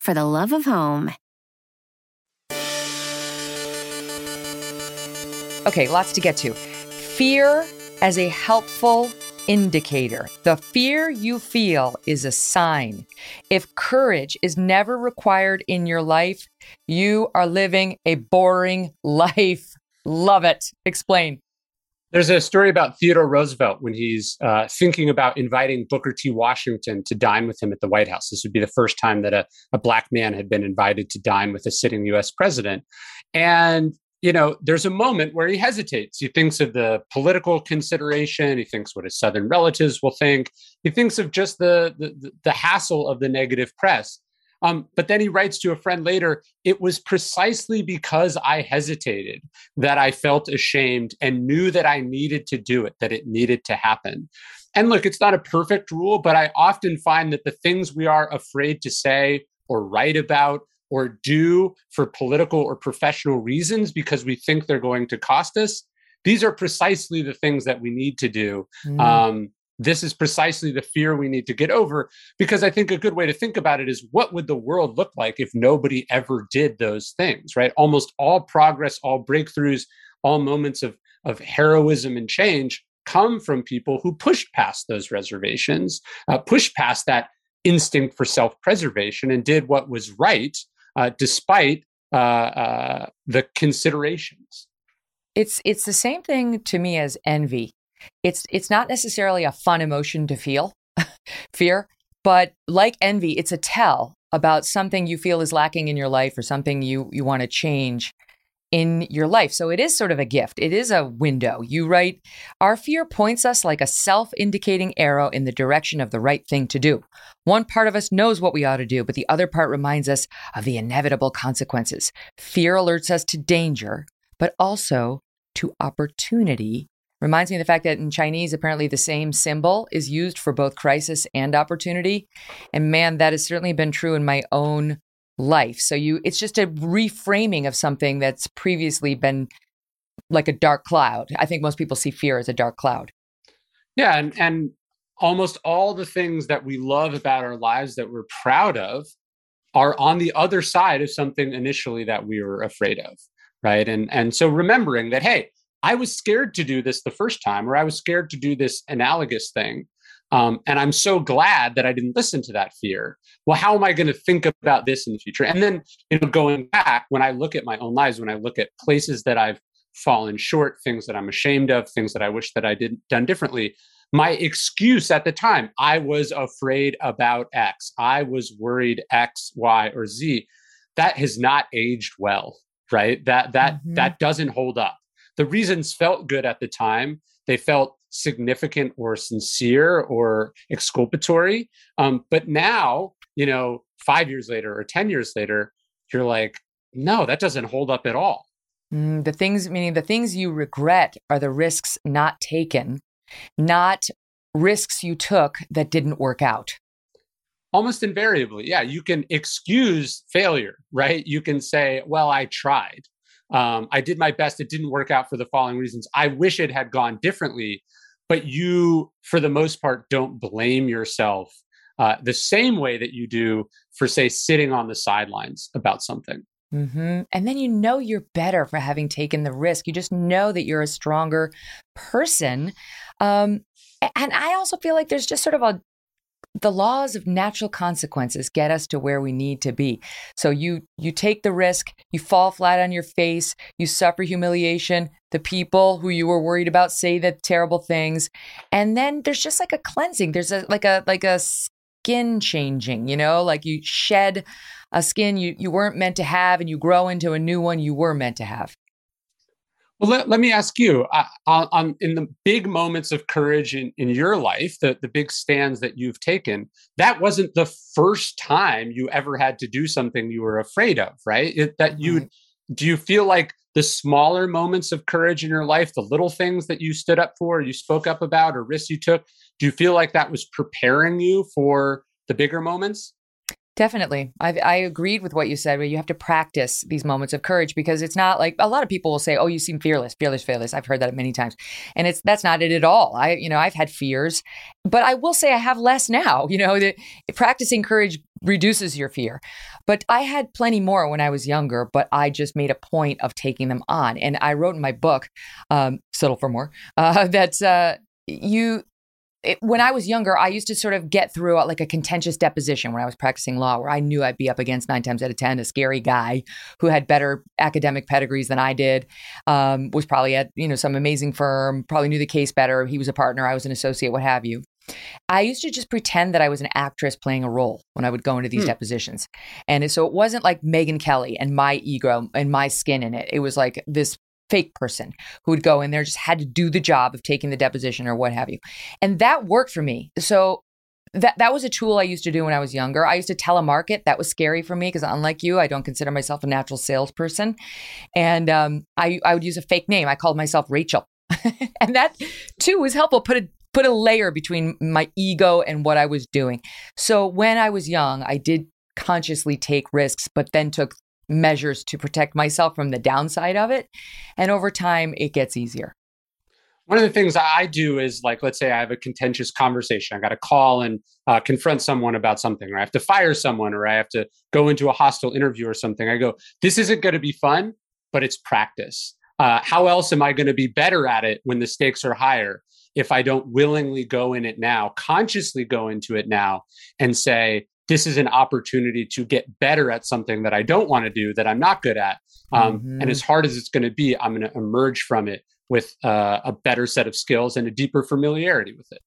for the love of home. Okay, lots to get to. Fear as a helpful indicator. The fear you feel is a sign. If courage is never required in your life, you are living a boring life. Love it. Explain. There's a story about Theodore Roosevelt when he's uh, thinking about inviting Booker T. Washington to dine with him at the White House. This would be the first time that a, a black man had been invited to dine with a sitting US president. And you know, there's a moment where he hesitates. He thinks of the political consideration. He thinks what his Southern relatives will think. He thinks of just the the, the hassle of the negative press. Um, but then he writes to a friend later, it was precisely because I hesitated that I felt ashamed and knew that I needed to do it, that it needed to happen. And look, it's not a perfect rule, but I often find that the things we are afraid to say or write about or do for political or professional reasons because we think they're going to cost us, these are precisely the things that we need to do. Mm. Um, this is precisely the fear we need to get over because i think a good way to think about it is what would the world look like if nobody ever did those things right? Almost all progress all breakthroughs all moments of of heroism and change come from people who pushed past those reservations uh, pushed past that instinct for self-preservation and did what was right uh, despite uh, uh the considerations. It's it's the same thing to me as envy it's it's not necessarily a fun emotion to feel, fear, but like envy, it's a tell about something you feel is lacking in your life or something you you want to change in your life. So it is sort of a gift. It is a window. You write, Our fear points us like a self indicating arrow in the direction of the right thing to do. One part of us knows what we ought to do, but the other part reminds us of the inevitable consequences. Fear alerts us to danger, but also to opportunity Reminds me of the fact that in Chinese, apparently the same symbol is used for both crisis and opportunity. And man, that has certainly been true in my own life. So you it's just a reframing of something that's previously been like a dark cloud. I think most people see fear as a dark cloud. Yeah, and and almost all the things that we love about our lives that we're proud of are on the other side of something initially that we were afraid of, right? And and so remembering that hey, I was scared to do this the first time, or I was scared to do this analogous thing. Um, and I'm so glad that I didn't listen to that fear. Well, how am I going to think about this in the future? And then, you know, going back, when I look at my own lives, when I look at places that I've fallen short, things that I'm ashamed of, things that I wish that I did done differently, my excuse at the time, I was afraid about X, I was worried X, Y, or Z. That has not aged well, right? That that mm-hmm. that doesn't hold up the reasons felt good at the time. They felt significant or sincere or exculpatory. Um, but now, you know, five years later or 10 years later, you're like, no, that doesn't hold up at all. Mm, the things, meaning the things you regret are the risks not taken, not risks you took that didn't work out. Almost invariably, yeah, you can excuse failure, right? You can say, well, I tried. Um, I did my best. It didn't work out for the following reasons. I wish it had gone differently, but you, for the most part, don't blame yourself uh, the same way that you do for, say, sitting on the sidelines about something. Mm-hmm. And then you know you're better for having taken the risk. You just know that you're a stronger person. Um, and I also feel like there's just sort of a the laws of natural consequences get us to where we need to be. So you you take the risk, you fall flat on your face, you suffer humiliation, the people who you were worried about say the terrible things, and then there's just like a cleansing. There's a like a like a skin changing, you know, like you shed a skin you you weren't meant to have and you grow into a new one you were meant to have. Well, let, let me ask you uh, on, in the big moments of courage in, in your life, the, the big stands that you've taken, that wasn't the first time you ever had to do something you were afraid of, right? It, that you do you feel like the smaller moments of courage in your life, the little things that you stood up for, you spoke up about, or risks you took, do you feel like that was preparing you for the bigger moments? Definitely. i I agreed with what you said, where you have to practice these moments of courage because it's not like a lot of people will say, Oh, you seem fearless, fearless, fearless. I've heard that many times. And it's that's not it at all. I, you know, I've had fears, but I will say I have less now. You know, that practicing courage reduces your fear. But I had plenty more when I was younger, but I just made a point of taking them on. And I wrote in my book, um, Settle for More, uh, that uh, you it, when I was younger, I used to sort of get through like a contentious deposition when I was practicing law, where I knew I'd be up against nine times out of 10 a scary guy who had better academic pedigrees than I did, um, was probably at, you know, some amazing firm, probably knew the case better. He was a partner, I was an associate, what have you. I used to just pretend that I was an actress playing a role when I would go into these hmm. depositions. And so it wasn't like Megyn Kelly and my ego and my skin in it. It was like this fake person who would go in there, just had to do the job of taking the deposition or what have you. And that worked for me. So that that was a tool I used to do when I was younger. I used to telemarket. That was scary for me because unlike you, I don't consider myself a natural salesperson, and um, I I would use a fake name. I called myself Rachel, and that too was helpful. Put a put a layer between my ego and what I was doing. So when I was young, I did consciously take risks, but then took measures to protect myself from the downside of it. And over time, it gets easier. One of the things I do is like, let's say I have a contentious conversation. I got to call and uh, confront someone about something, or I have to fire someone, or I have to go into a hostile interview or something. I go, this isn't going to be fun, but it's practice. Uh, how else am I going to be better at it when the stakes are higher? If I don't willingly go in it now, consciously go into it now and say, this is an opportunity to get better at something that I don't want to do that I'm not good at. Um, mm-hmm. And as hard as it's going to be, I'm going to emerge from it with uh, a better set of skills and a deeper familiarity with it.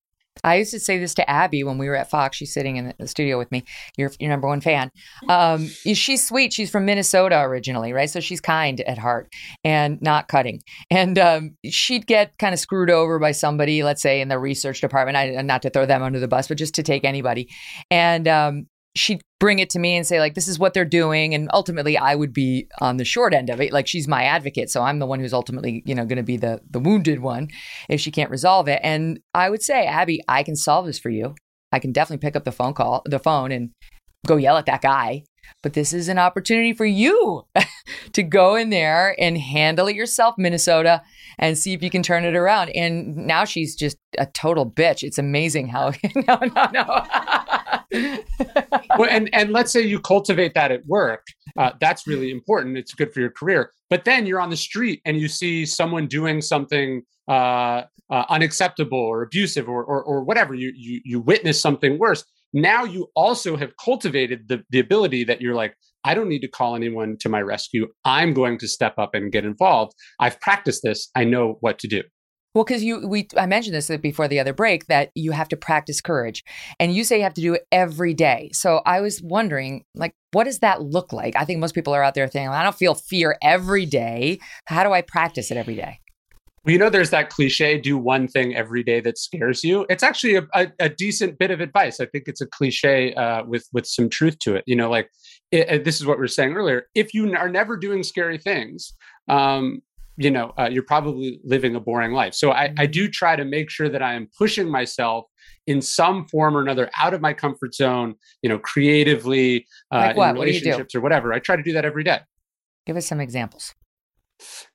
I used to say this to Abby when we were at Fox. She's sitting in the studio with me. Your your number one fan. Um, she's sweet. She's from Minnesota originally, right? So she's kind at heart and not cutting. And um, she'd get kind of screwed over by somebody, let's say in the research department. I, not to throw them under the bus, but just to take anybody. And um, she'd bring it to me and say like this is what they're doing. And ultimately i would be on the short end of it. Like she's my advocate so i'm the one who's ultimately you know going to be the the wounded one if she can't resolve it. And i would say abby i can solve this for you. I can definitely pick up the phone call the phone and go yell at that guy. But this is an opportunity for you to go in there and handle it yourself minnesota and see if you can turn it around. And now she's just a total bitch. It's amazing how no no no well, and and let's say you cultivate that at work, uh, that's really important. It's good for your career. But then you're on the street and you see someone doing something uh, uh, unacceptable or abusive or, or, or whatever. You you you witness something worse. Now you also have cultivated the the ability that you're like, I don't need to call anyone to my rescue. I'm going to step up and get involved. I've practiced this. I know what to do. Well, because you we I mentioned this before the other break that you have to practice courage, and you say you have to do it every day. So I was wondering, like, what does that look like? I think most people are out there thinking, I don't feel fear every day. How do I practice it every day? Well, you know, there's that cliche: do one thing every day that scares you. It's actually a, a, a decent bit of advice. I think it's a cliche uh, with with some truth to it. You know, like it, this is what we are saying earlier. If you are never doing scary things, um, you know uh, you're probably living a boring life. So I, I mm-hmm. do try to make sure that i am pushing myself in some form or another out of my comfort zone you know creatively uh, like what? in relationships what or whatever. I try to do that every day. Give us some examples.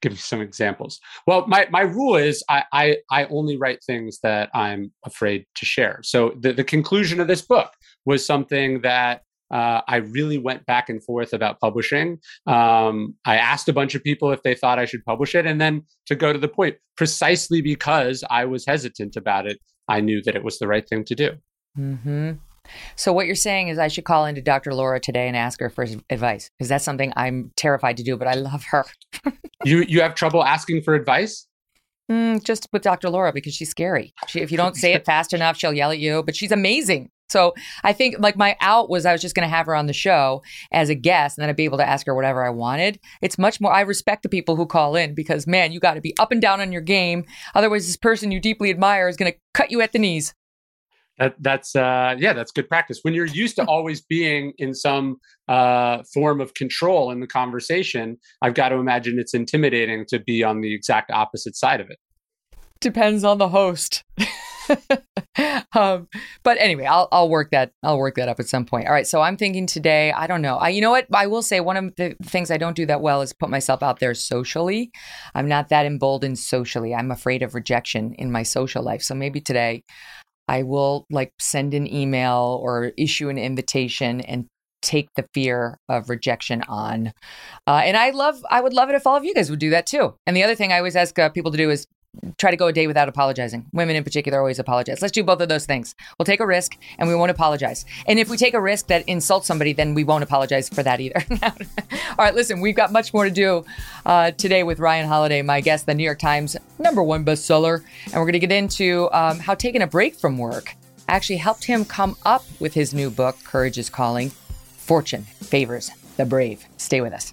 Give me some examples. Well my, my rule is I, I i only write things that i'm afraid to share. So the, the conclusion of this book was something that uh, I really went back and forth about publishing. Um, I asked a bunch of people if they thought I should publish it. And then to go to the point, precisely because I was hesitant about it, I knew that it was the right thing to do. Mm-hmm. So, what you're saying is I should call into Dr. Laura today and ask her for advice because that's something I'm terrified to do, but I love her. you you have trouble asking for advice? Mm, just with Dr. Laura because she's scary. She, if you don't say it fast enough, she'll yell at you. But she's amazing. So I think like my out was I was just going to have her on the show as a guest and then I'd be able to ask her whatever I wanted. It's much more, I respect the people who call in because man, you got to be up and down on your game. Otherwise, this person you deeply admire is going to cut you at the knees. That, that's uh, yeah, that's good practice. When you're used to always being in some uh, form of control in the conversation, I've got to imagine it's intimidating to be on the exact opposite side of it. Depends on the host. um, but anyway, I'll I'll work that I'll work that up at some point. All right, so I'm thinking today. I don't know. I you know what I will say. One of the things I don't do that well is put myself out there socially. I'm not that emboldened socially. I'm afraid of rejection in my social life. So maybe today, I will like send an email or issue an invitation and take the fear of rejection on. Uh, and I love, I would love it if all of you guys would do that too. And the other thing I always ask uh, people to do is try to go a day without apologizing. Women in particular always apologize. Let's do both of those things. We'll take a risk and we won't apologize. And if we take a risk that insults somebody, then we won't apologize for that either. All right, listen, we've got much more to do uh, today with Ryan Holiday, my guest, the New York Times number one bestseller. And we're going to get into um, how taking a break from work actually helped him come up with his new book, Courage is Calling Fortune Favors the Brave. Stay with us.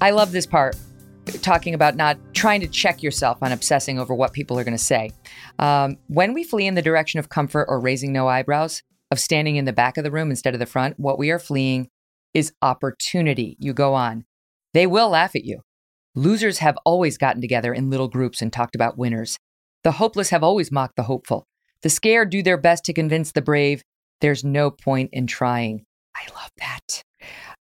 I love this part talking about not trying to check yourself on obsessing over what people are going to say. Um, when we flee in the direction of comfort or raising no eyebrows, of standing in the back of the room instead of the front, what we are fleeing is opportunity. You go on. They will laugh at you. Losers have always gotten together in little groups and talked about winners. The hopeless have always mocked the hopeful. The scared do their best to convince the brave there's no point in trying. I love that.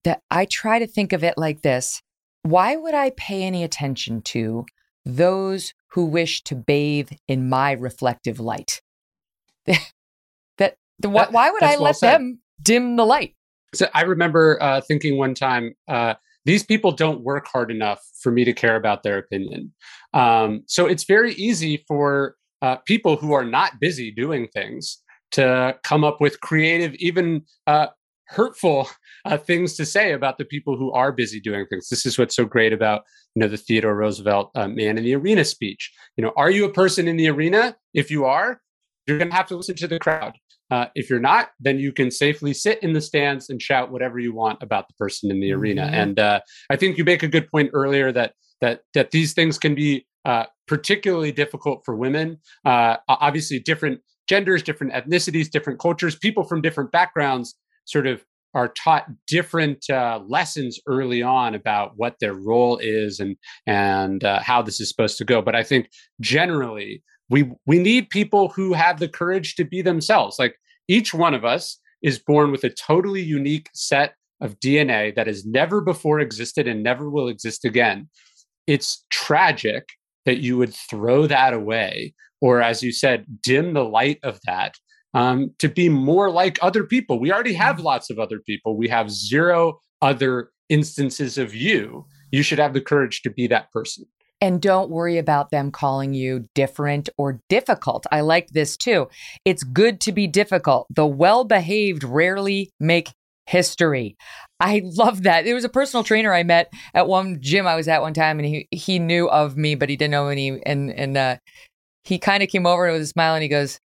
That I try to think of it like this why would I pay any attention to those who wish to bathe in my reflective light? that, the, why, why would I well let said. them dim the light? So I remember uh, thinking one time, uh, these people don't work hard enough for me to care about their opinion. Um, so it's very easy for uh, people who are not busy doing things to come up with creative, even uh, hurtful uh, things to say about the people who are busy doing things. This is what's so great about you know the Theodore Roosevelt uh, "Man in the Arena" speech. You know, are you a person in the arena? If you are, you're going to have to listen to the crowd. Uh, if you're not, then you can safely sit in the stands and shout whatever you want about the person in the mm-hmm. arena. And uh, I think you make a good point earlier that that that these things can be uh, particularly difficult for women. Uh, obviously, different genders, different ethnicities, different cultures, people from different backgrounds sort of are taught different uh, lessons early on about what their role is and and uh, how this is supposed to go. But I think generally we we need people who have the courage to be themselves. Like each one of us is born with a totally unique set of DNA that has never before existed and never will exist again. It's tragic that you would throw that away, or as you said, dim the light of that um, to be more like other people. We already have mm-hmm. lots of other people. We have zero other instances of you. You should have the courage to be that person. And don't worry about them calling you different or difficult. I like this too. It's good to be difficult. The well behaved rarely make history. I love that. There was a personal trainer I met at one gym I was at one time, and he he knew of me, but he didn't know any. And and uh, he kind of came over with a smile, and he goes,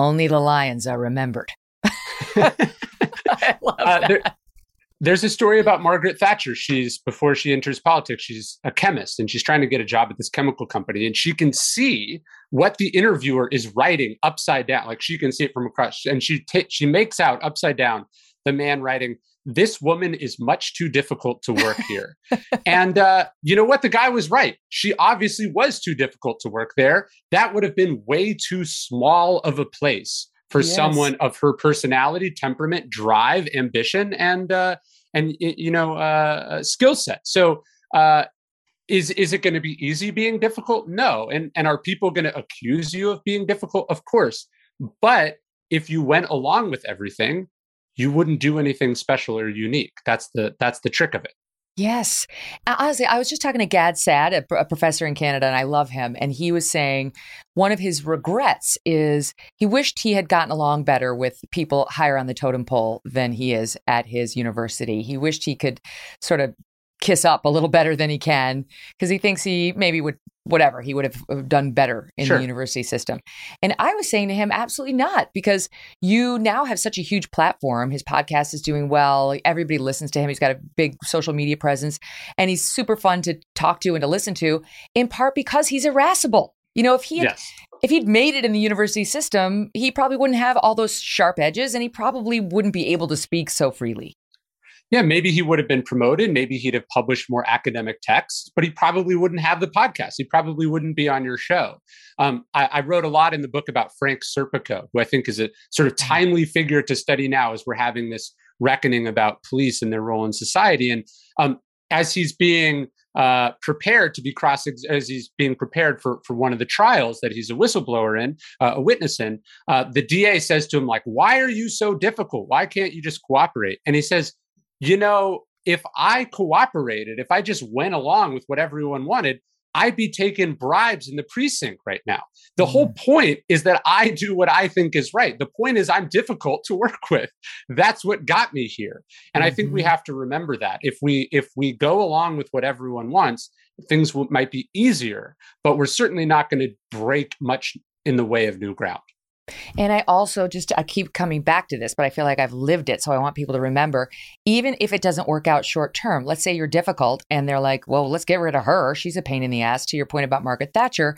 only the lions are remembered. I love uh, there, there's a story about Margaret Thatcher. She's before she enters politics, she's a chemist and she's trying to get a job at this chemical company. And she can see what the interviewer is writing upside down. Like she can see it from across. And she ta- she makes out upside down the man writing, this woman is much too difficult to work here. and uh, you know what? The guy was right. She obviously was too difficult to work there. That would have been way too small of a place for yes. someone of her personality, temperament, drive, ambition, and uh, and you know uh, uh skill set. So. Uh, is is it going to be easy being difficult? No. And and are people going to accuse you of being difficult? Of course. But if you went along with everything, you wouldn't do anything special or unique. That's the that's the trick of it. Yes. Uh, honestly, I was just talking to Gad Saad, a, a, professor in Canada, and I love him. And he was saying one of his regrets is he wished he had gotten along better with people higher on the totem pole than he is at his university. He wished he could sort of kiss up a little better than he can because he thinks he maybe would whatever he would have uh, done better in sure. the university system. And i was saying to him absolutely not because you now have such a huge platform. His podcast is doing well. Everybody listens to him. He's got a big social media presence and he's super fun to talk to and to listen to in part because he's irascible. You know if he had, yes. if he'd made it in the university system he probably wouldn't have all those sharp edges and he probably wouldn't be able to speak so freely yeah, maybe he would have been promoted. Maybe he'd have published more academic texts, but he probably wouldn't have the podcast. He probably wouldn't be on your show. Um, I, I, wrote a lot in the book about Frank Serpico, who I think is a sort of mm-hmm. timely figure to study now as we're having this reckoning about police and their role in society. And um, as he's being uh, prepared to be cross as he's being prepared for for one of the trials that he's a whistleblower in, uh, a witness in. Uh, the DA says to him like, "Why are you so difficult? Why can't you just cooperate?" And he says, you know, if I cooperated, if I just went along with what everyone wanted, I'd be taking bribes in the precinct right now. The mm. whole point is that I do what I think is right. The point is I'm difficult to work with. That's what got me here. And mm-hmm. I think we mm-hmm. have to remember that. If we if we go along with what everyone wants, things will, might be easier, but we're certainly not going to break much in the way of new ground. And I also just, I keep coming back to this, but I feel like I've lived it. So I want people to remember, even if it doesn't work out short term, let's say you're difficult and they're like, well, let's get rid of her. She's a pain in the ass, to your point about Margaret Thatcher.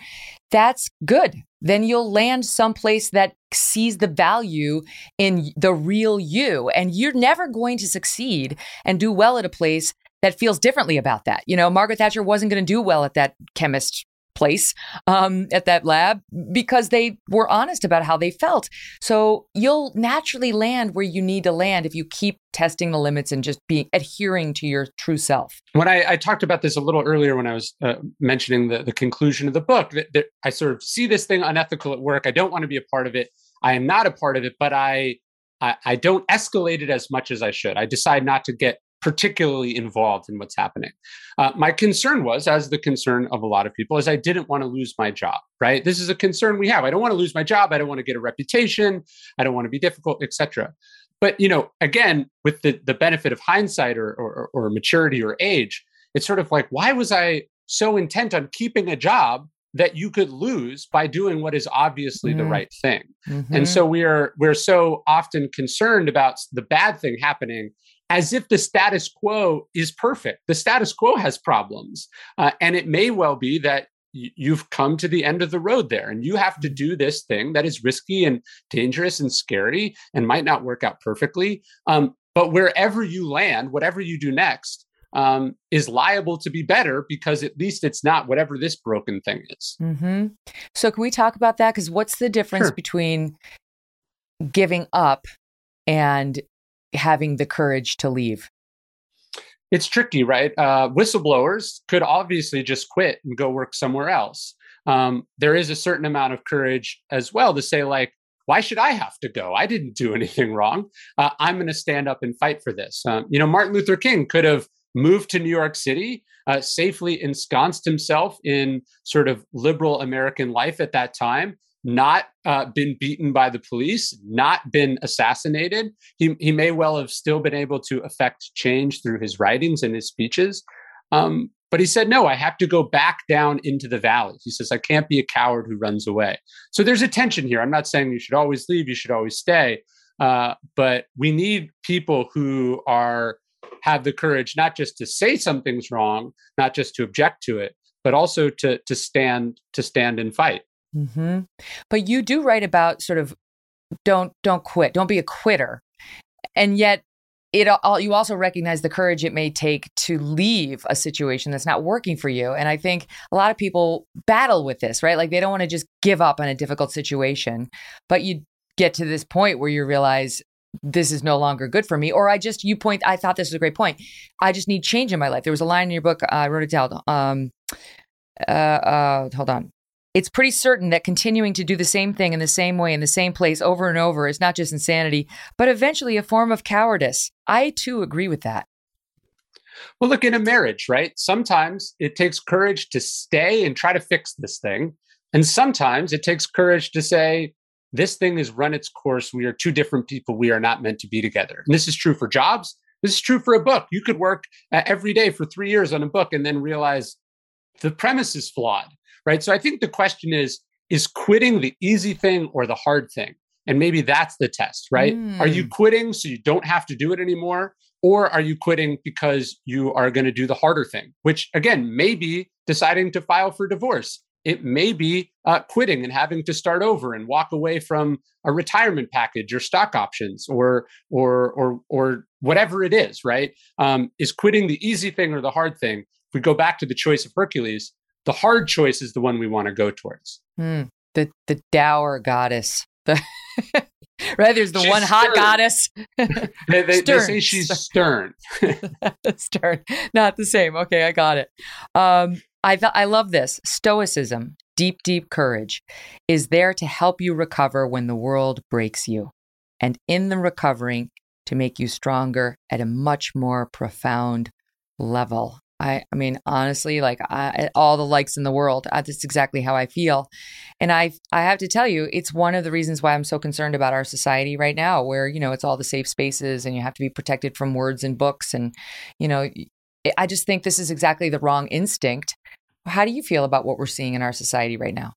That's good. Then you'll land someplace that sees the value in the real you. And you're never going to succeed and do well at a place that feels differently about that. You know, Margaret Thatcher wasn't going to do well at that chemist place um, at that lab because they were honest about how they felt. So you'll naturally land where you need to land if you keep testing the limits and just being adhering to your true self. When I, I talked about this a little earlier when I was uh, mentioning the, the conclusion of the book, that, that I sort of see this thing unethical at work. I don't want to be a part of it. I am not a part of it, but I I, I, don't escalate it as much as I should. I decide not to get particularly involved in what's happening. Uh, my concern was, as the concern of a lot of people, is I didn't want to lose my job. Right, this is a concern we have. I don't want to lose my job. I don't want to get a reputation. I don't want to be difficult, etc. But you know, again, with the the benefit of hindsight or, or or maturity or age, it's sort of like, why was I so intent on keeping a job that you could lose by doing what is obviously mm-hmm. the right thing. Mm-hmm. And so we're we're so often concerned about the bad thing happening as if the status quo is perfect. The status quo has problems. Uh, and it may well be that you've come to the end of the road there and you have to mm-hmm. do this thing that is risky and dangerous and scary and might not work out perfectly. Um, but wherever you land, whatever you do next, um, is liable to be better because at least it's not whatever this broken thing is. Mm-hmm. So, can we talk about that? Because what's the difference sure. between giving up and having the courage to leave? It's tricky, right? Uh, whistleblowers could obviously just quit and go work somewhere else. Um, there is a certain amount of courage as well to say, like, why should I have to go? I didn't do anything wrong. Uh, I'm going to stand up and fight for this. Um, you know, Martin Luther King could have moved to New York City, uh, safely ensconced himself in sort of liberal American life at that time, not uh, been beaten by the police, not been assassinated. He, he may well have still been able to affect change through his writings and his speeches. Um, but he said, no, I have to go back down into the valley. He says, I can't be a coward who runs away. So there's a tension here. I'm not saying you should always leave, you should always stay. Uh, but we need people who are have the courage not just to say something's wrong, not just to object to it, but also to to stand to stand and fight. Mm-hmm. But you do write about sort of don't don't quit, don't be a quitter, and yet it all you also recognize the courage it may take to leave a situation that's not working for you. And i think a lot of people battle with this right? Like they don't want to just give up on a difficult situation. But you get to this point where you realize this is no longer good for me or i just you point i thought this was a great point. I just need change in my life. There was a line in your book i wrote it down um uh, uh hold on it's pretty certain that continuing to do the same thing in the same way in the same place over and over is not just insanity, but eventually a form of cowardice. I too agree with that. Well, look, in a marriage, right? Sometimes it takes courage to stay and try to fix this thing. And sometimes it takes courage to say, this thing has run its course. We are two different people. We are not meant to be together. And this is true for jobs. This is true for a book. You could work uh, every day for three years on a book and then realize the premise is flawed, right? So I think the question is is quitting the easy thing or the hard thing? And maybe that's the test, right? Mm. Are you hmm. quitting so you don't have to do it anymore? Or are you quitting because you are going to do the harder thing, which again, maybe deciding to file for divorce. It may be uh, quitting and having to start over and walk away from a retirement package or stock options or or or or whatever it is. Right? Um, is quitting the easy thing or the hard thing? If we go back to the choice of Hercules, the hard choice is the one we want to go towards. Mm, the the dour goddess. The right? There's the she's one hot goddess. they, they, they, say she's stern. stern, not the same. Okay, I got it. Um, I th- I love this stoicism. Deep, deep courage is there to help you recover when the world breaks you, and in the recovering to make you stronger at a much more profound level. I, I mean, honestly, like I, all the likes in the world, uh, that's exactly how I feel. And I, I have to tell you, it's one of the reasons why I'm so concerned about our society right now, where you know it's all the safe spaces, and you have to be protected from words and books, and you know, I just think this is exactly the wrong instinct. How do you feel about what we're seeing in our society right now?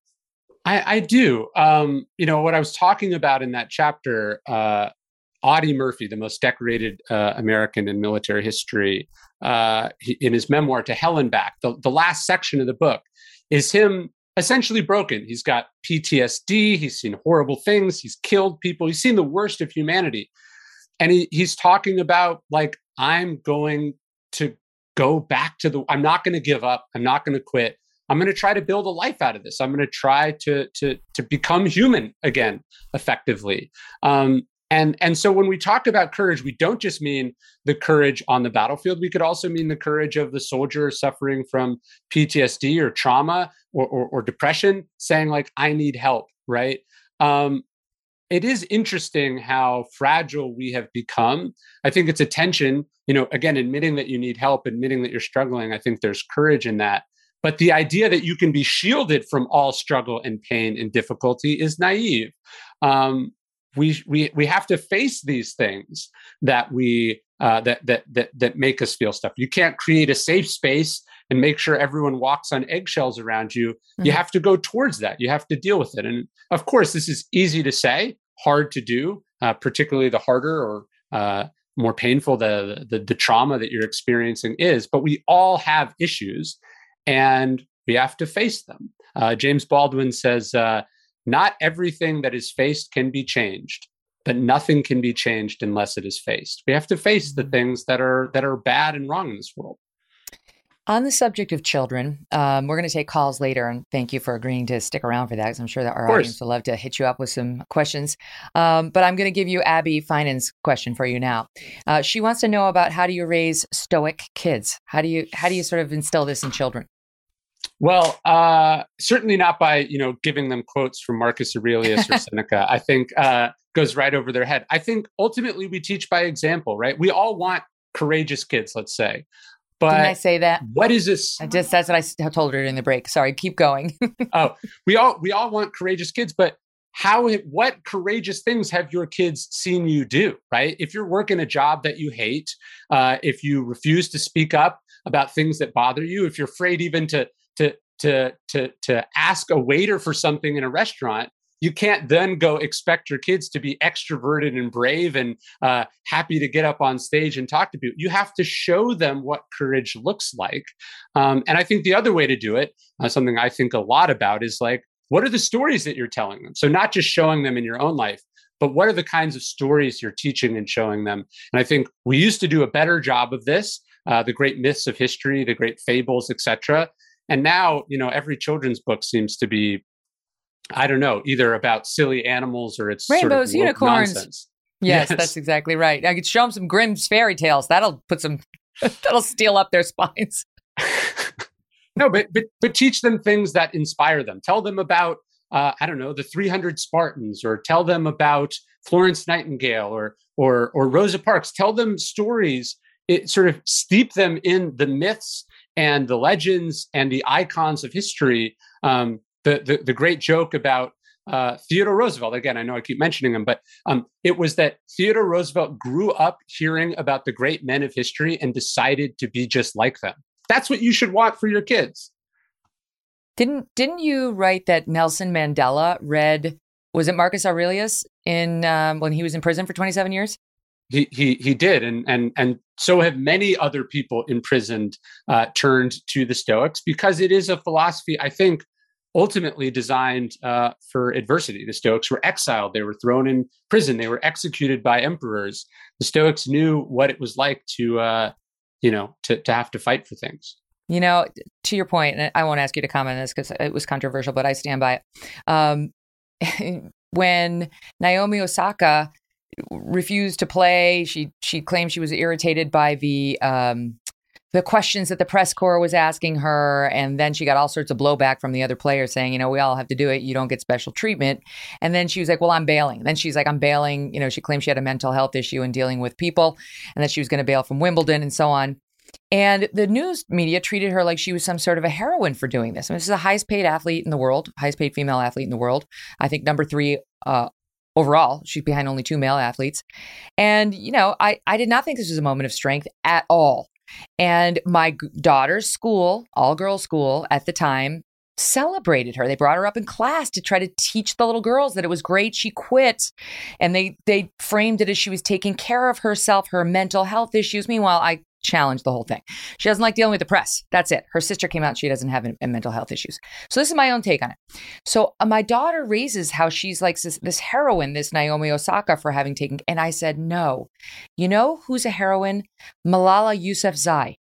I, I do. Um, you know, what I was talking about in that chapter, uh, Audie Murphy, the most decorated uh, American in military history, uh, in his memoir to Hell and Back, the, the last section of the book is him essentially broken. He's got PTSD. He's seen horrible things. He's killed people. He's seen the worst of humanity. And he, he's talking about, like, I'm going to go back to the, I'm not going to give up. I'm not going to quit. I'm going to try to build a life out of this. I'm going to try to to to become human again, effectively. Um, and and so when we talk about courage we don't just mean the courage on the battlefield. We could also mean the courage of the soldier suffering from ptsd or trauma or, or, or depression saying like i need help right? Um, it is interesting how fragile we have become. I think it's a tension you know again admitting that you need help admitting that you're struggling i think there's courage in that. But the idea that you can be shielded from all struggle and pain and difficulty is naive. Um, we we we have to face these things that we uh, that that that that make us feel stuff. You can't create a safe space and make sure everyone walks on eggshells around you. Mm-hmm. You have to go towards that. You have to deal with it. And of course, this is easy to say, hard to do. Uh, particularly the harder or uh, more painful the, the the trauma that you're experiencing is. But we all have issues, and we have to face them. Uh, James Baldwin says uh, not everything that is faced can be changed, but nothing can be changed unless it is faced. We have to face the mm-hmm. things that are that are bad and wrong in this world. On the subject of children, um, we're going to take calls later, and thank you for agreeing to stick around for that because I'm sure that our audience will love to hit you up with some questions. Um, but I'm going to give you Abby Finan's question for you now. Uh, she wants to know about how do you raise stoic kids? How do you how do you sort of instill this in children? Well, uh, certainly not by you know giving them quotes from Marcus Aurelius or Seneca. I think uh, goes right over their head. I think ultimately we teach by example, right? We all want courageous kids, let's say. But Didn't I say that? What is this? I just that's what I told her in the break. Sorry, keep going. oh, we all we all want courageous kids, but how what courageous things have your kids seen you do right if you're working a job that you hate uh, if you refuse to speak up about things that bother you if you're afraid even to to to to to ask a waiter for something in a restaurant you can't then go expect your kids to be extroverted and brave and uh, happy to get up on stage and talk to people. You have to show them what courage looks like. Um, and I think the other way to do it, uh, something I think a lot about, is like, what are the stories that you're telling them? So, not just showing them in your own life, but what are the kinds of stories you're teaching and showing them? And I think we used to do a better job of this. Uh, the great myths of history, the great fables, etc. And now, you know, every children's book seems to be, I don't know, either about silly animals or it's rainbows, sort of unicorns. Yes, yes, that's exactly right. I could show them some Grimm's fairy tales. That'll put some, that'll steel up their spines. no, but but but teach them things that inspire them. Tell them about uh, I don't know the 300 Spartans, or tell them about Florence Nightingale, or or or Rosa Parks. Tell them stories it sort of steep them in the myths and the legends and the icons of history. Um, the, the, the great joke about uh, Theodore Roosevelt. Again, I know I keep mentioning him, but um, it was that Theodore Roosevelt grew up hearing about the great men of history and decided to be just like them. That's what you should want for your kids. Didn't didn't you write that Nelson Mandela read was it Marcus Aurelius in um, when he was in prison for 27 years? He he he did, and and and so have many other people imprisoned uh, turned to the Stoics because it is a philosophy. I think ultimately designed uh, for adversity. The Stoics were exiled, they were thrown in prison, they were executed by emperors. The Stoics knew what it was like to, uh, you know, to, to have to fight for things. You know, to your point, and I won't ask you to comment on this because it was controversial, but I stand by it. Um, when Naomi Osaka refused to play, she she claimed she was irritated by the um, the questions that the press corps was asking her. And then she got all sorts of blowback from the other players saying, you know, we all have to do it. You don't get special treatment. And then she was like, well, I'm bailing. Then she's like, I'm bailing. You know, she claimed she had a mental health issue in dealing with people and that she was going to bail from Wimbledon and so on. And the news media treated her like she was some sort of a heroine for doing this. I mean, this is the highest paid athlete in the world, highest paid female athlete in the world. I think number three uh, overall. She's behind only two male athletes. And, you know, I, I did not think this was a moment of strength at all. And my daughter's school, all girls school at the time, celebrated her. They brought her up in class to try to teach the little girls that it was great she quit. And they they framed it as she was taking care of herself, her mental health issues. Meanwhile, I challenge the whole thing. She doesn't like dealing with the press. That's it. Her sister came out. She doesn't have any, mental health issues. So this is my own take on it. So uh, my daughter raises how she's like this, this heroine, this Naomi Osaka for having taken. And I said, no. You know who's a heroine? Malala Yousafzai.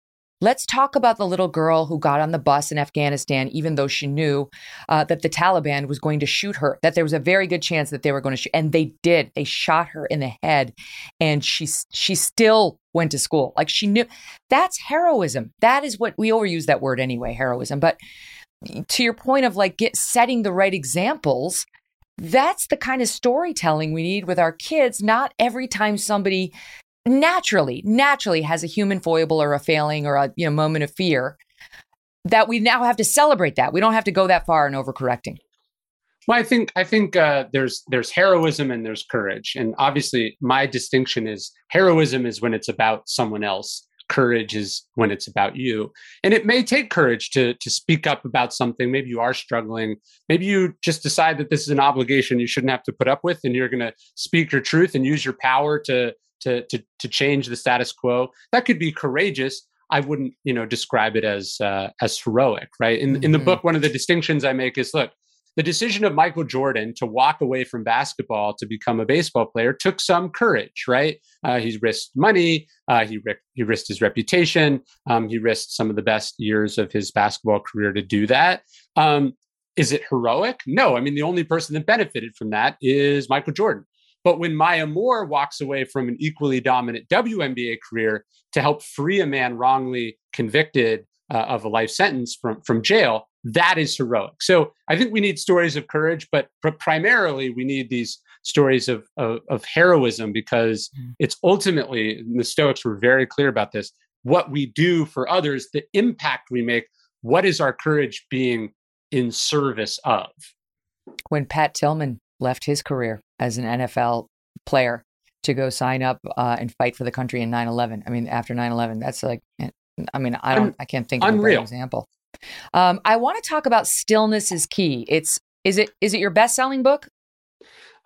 Let's talk about the little girl who got on the bus in Afghanistan, even though she knew uh, that the Taliban was going to shoot her, that there was a very good chance that they were going to shoot. And they did. They shot her in the head. And she, she still went to school. Like she knew that's heroism. That is what we overuse that word anyway, heroism. But to your point of like get setting the right examples, that's the kind of storytelling we need with our kids. Not every time somebody naturally, naturally has a human foible or a failing or a you know moment of fear, that we now have to celebrate that. We don't have to go that far in overcorrecting. Well, I think I think uh, there's there's heroism and there's courage, and obviously my distinction is heroism is when it's about someone else. Courage is when it's about you, and it may take courage to to speak up about something. Maybe you are struggling. Maybe you just decide that this is an obligation you shouldn't have to put up with, and you're going to speak your truth and use your power to to to to change the status quo. That could be courageous. I wouldn't, you know, describe it as uh, as heroic, right? In mm-hmm. in the mm-hmm. book, one of the distinctions I make is look, the decision of Michael Jordan to walk away from basketball to become a baseball player took some courage, right? Uh, he risked money, uh, he he risked his reputation, um, he risked some of the best years of his basketball career to do that. Um, is it heroic? No. I mean, the only person that benefited from that is Michael Jordan. But when Maya Moore walks away from an equally dominant WNBA career to help free a man wrongly convicted uh, of a life sentence from, from jail, that is heroic. So I think we need stories of courage, but pr- primarily we need these stories of, of, of heroism because mm. it's ultimately, the Stoics were very clear about this, what we do for others, the impact we make, what is our courage being in service of? When Pat Tillman left his career as an NFL player to go sign up uh, and fight for the country in 9/11. I mean, after 9/11, that's like, eh, I mean, I don't, I can't think of Unreal. a example. Um, I want to talk about stillness is key. It's is it is it your best selling book?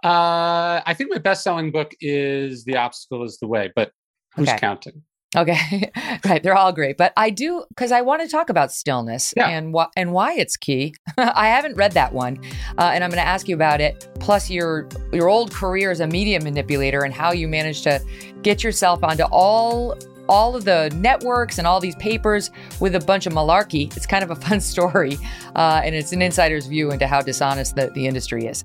Uh, I think my best selling book is The Obstacle Is the Way, but who's okay. counting? Okay, right. They're all great, but I do because I want to talk about stillness yeah. and what and why it's key. I haven't read that one, uh, and I'm going to ask you about it. Plus, your your old career as a media manipulator and how you managed to get yourself onto all all of the networks and all these papers with a bunch of malarkey. It's kind of a fun story, uh, and it's an insider's view into how dishonest the, the industry is.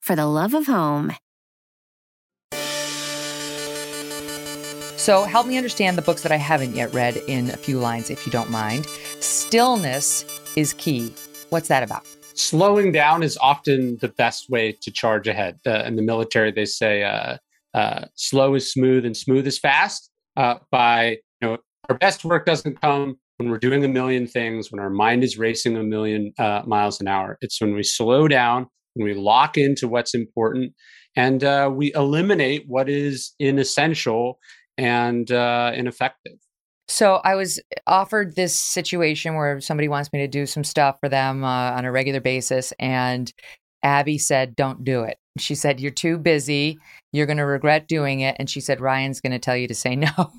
for the love of home. So, help me understand the books that I haven't yet read in a few lines, if you don't mind. Stillness is key. What's that about? Slowing down is often the best way to charge ahead. Uh, in the military, they say uh, uh, slow is smooth and smooth is fast. Uh, by you know, our best work doesn't come when we're doing a million things, when our mind is racing a million uh, miles an hour. It's when we slow down, when we lock into what's important, and uh, we eliminate what is inessential and uh, ineffective. So I was offered this situation where somebody wants me to do some stuff for them uh, on a regular basis, and Abby said, "Don't do it." She said, "You're too busy. You're going to regret doing it." And she said, "Ryan's going to tell you to say no."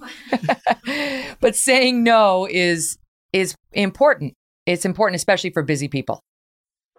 but saying no is is important. It's important, especially for busy people.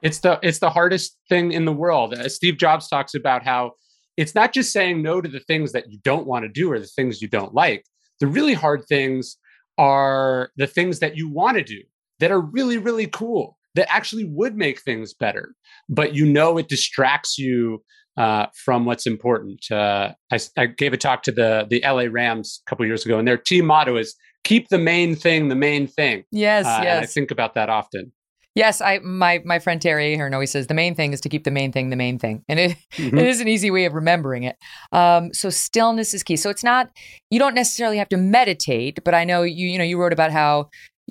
It's the it's the hardest thing in the world. Uh, Steve Jobs talks about how it's not just saying no to the things that you don't want to do or the things you don't like. The really hard things are the things that you want to do that are really, really cool, that actually would make things better, but you know it distracts you uh, from what's important. Uh, I, I, gave a talk to the the LA Rams a couple years ago, and their team motto is "Keep the main thing the main thing." Yes, uh, yes. I think about that often. Yes, I my my friend Terry Ahern always says the main thing is to keep the main thing the main thing, and it, mm-hmm. it is an easy way of remembering it. Um, so stillness is key. So it's not you don't necessarily have to meditate, but I know you you know you wrote about how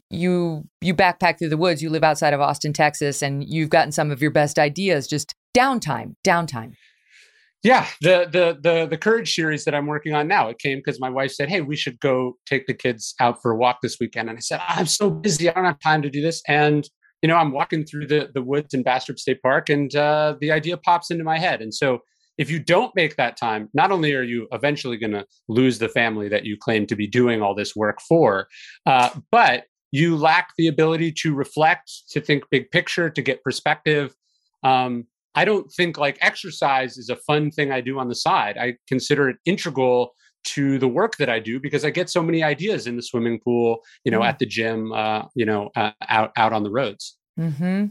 you you backpack through the woods. You live outside of Austin, Texas, and you've gotten some of your best ideas just downtime, downtime. Yeah, the the the the courage series that I'm working on now. It came because my wife said, "Hey, we should go take the kids out for a walk this weekend." And I said, "I'm so busy, I don't have time to do this." And you know, I'm walking through the, the woods in Bastrop State Park and uh, the idea pops into my head. And so if you don't make that time, not only are you eventually going to lose the family that you claim to be doing all this work for, uh, but you lack the ability to reflect, to think big picture, to get perspective. Um, I don't think like exercise is a fun thing I do on the side. I consider it integral to the work that I do because I get so many ideas in the swimming pool, you know, mm. at the gym, uh, you know, uh, out out on the roads. Mm-hmm.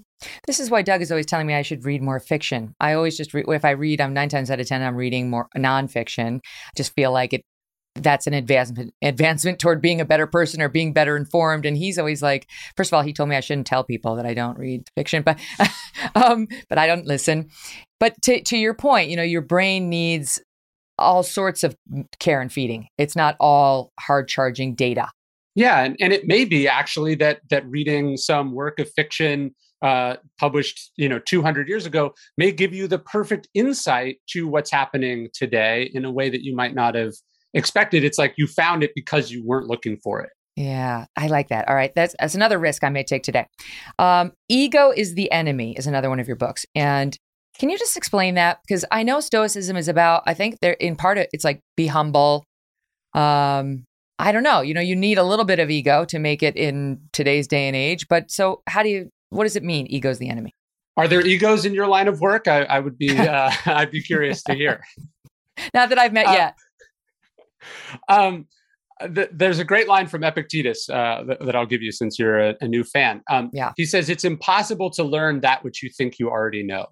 This is why Doug is always telling me I should read more fiction. I always just re- if I read, I'm nine times out of ten I'm reading more nonfiction. I just feel like it that's an advancement advancement toward being a better person or being better informed. And he's always like, first of all, he told me I shouldn't tell people that I don't read fiction, but um, but I don't listen. But to to your point, you know, your brain needs all sorts of care and feeding. It's not all hard charging data. Yeah, and, and it may be actually that that reading some work of fiction uh, published, you know, 200 years ago may give you the perfect insight to what's happening today in a way that you might not have expected. It's like you found it because you weren't looking for it. Yeah, I like that. All right, that's that's another risk I may take today. Um, Ego is the enemy is another one of your books, and can you just explain that? Because I know Stoicism is about, I think they're in part, it's like be humble. Um, I don't know. You know, you need a little bit of ego to make it in today's day and age. But so, how do you? What does it mean? Ego's the enemy. Are there egos in your line of work? I, I would be. Uh, I'd be curious to hear. Not that I've met uh, yet. Um, th- there's a great line from Epictetus uh, that, that, I'll give you since you're a, a new fan. Um, yeah. He says, It's impossible to learn that which you think you already know.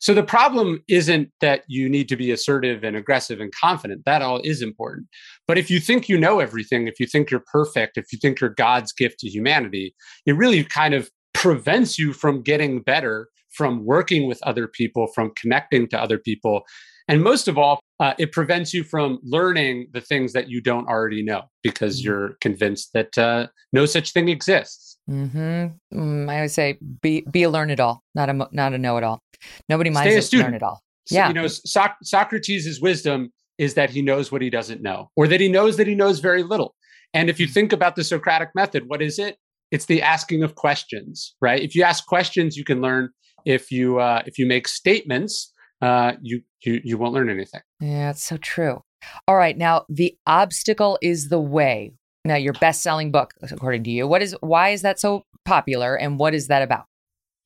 So the problem isn't that you need to be assertive and aggressive and confident. That all is important. But if you think you know everything, if you think you're perfect, if you think you're God's gift to humanity, it really kind of prevents you from getting better, from working with other people, from connecting to other people. And most of all, uh, it prevents you from learning the things that you don't already know because mm-hmm. you're convinced that uh, no such thing exists. Mm-hmm. Mm, I would say be be a learn it all, not a not a know it all. Nobody minds learn it all. So, yeah, you know, so- Socrates' wisdom is that he knows what he doesn't know, or that he knows that he knows very little. And if you mm. think about the Socratic method, what is it? It's the asking of questions, right? If you ask questions, you can learn. If you uh, if you make statements, uh, you you you won't learn anything. Yeah, it's so true. All right, now the obstacle is the way. Now your best-selling book, according to you, what is why is that so popular, and what is that about?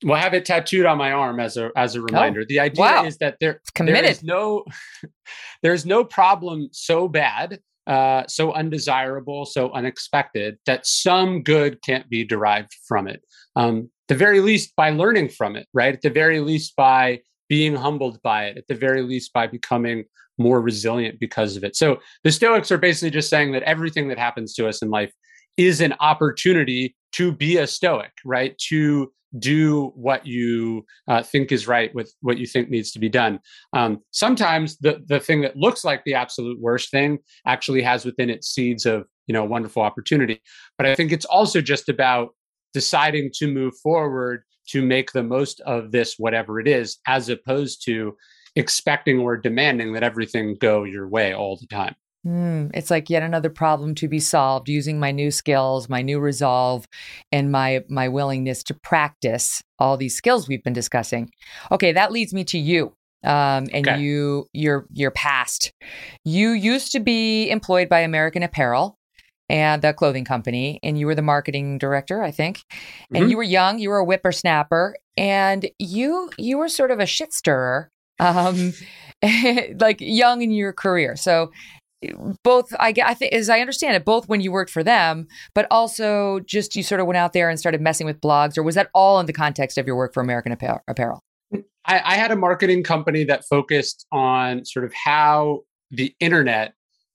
Well, I have it tattooed on my arm as a as a reminder. Oh, the idea wow. is that there, there is no there's no problem so bad, uh, so undesirable, so unexpected that some good can't be derived from it. Um, the very least by learning from it, right? At the very least by being humbled by it. At the very least by becoming more resilient because of it. So the Stoics are basically just saying that everything that happens to us in life is an opportunity to be a Stoic, right? To do what you uh, think is right with what you think needs to be done. Um, sometimes the the thing that looks like the absolute worst thing actually has within it seeds of you know wonderful opportunity. But I think it's also just about deciding to move forward to make the most of this whatever it is, as opposed to expecting or demanding that everything go your way all the time. Mm, it's like yet another problem to be solved using my new skills, my new resolve, and my my willingness to practice all these skills we've been discussing. Okay, that leads me to you. Um, and okay. you your your past. You used to be employed by American Apparel and the clothing company, and you were the marketing director, I think. And mm-hmm. you were young, you were a whippersnapper, and you you were sort of a shit stirrer um, like young in your career. So both I, I think as I understand it, both when you worked for them, but also just you sort of went out there and started messing with blogs, or was that all in the context of your work for American Apparel? I, I had a marketing company that focused on sort of how the internet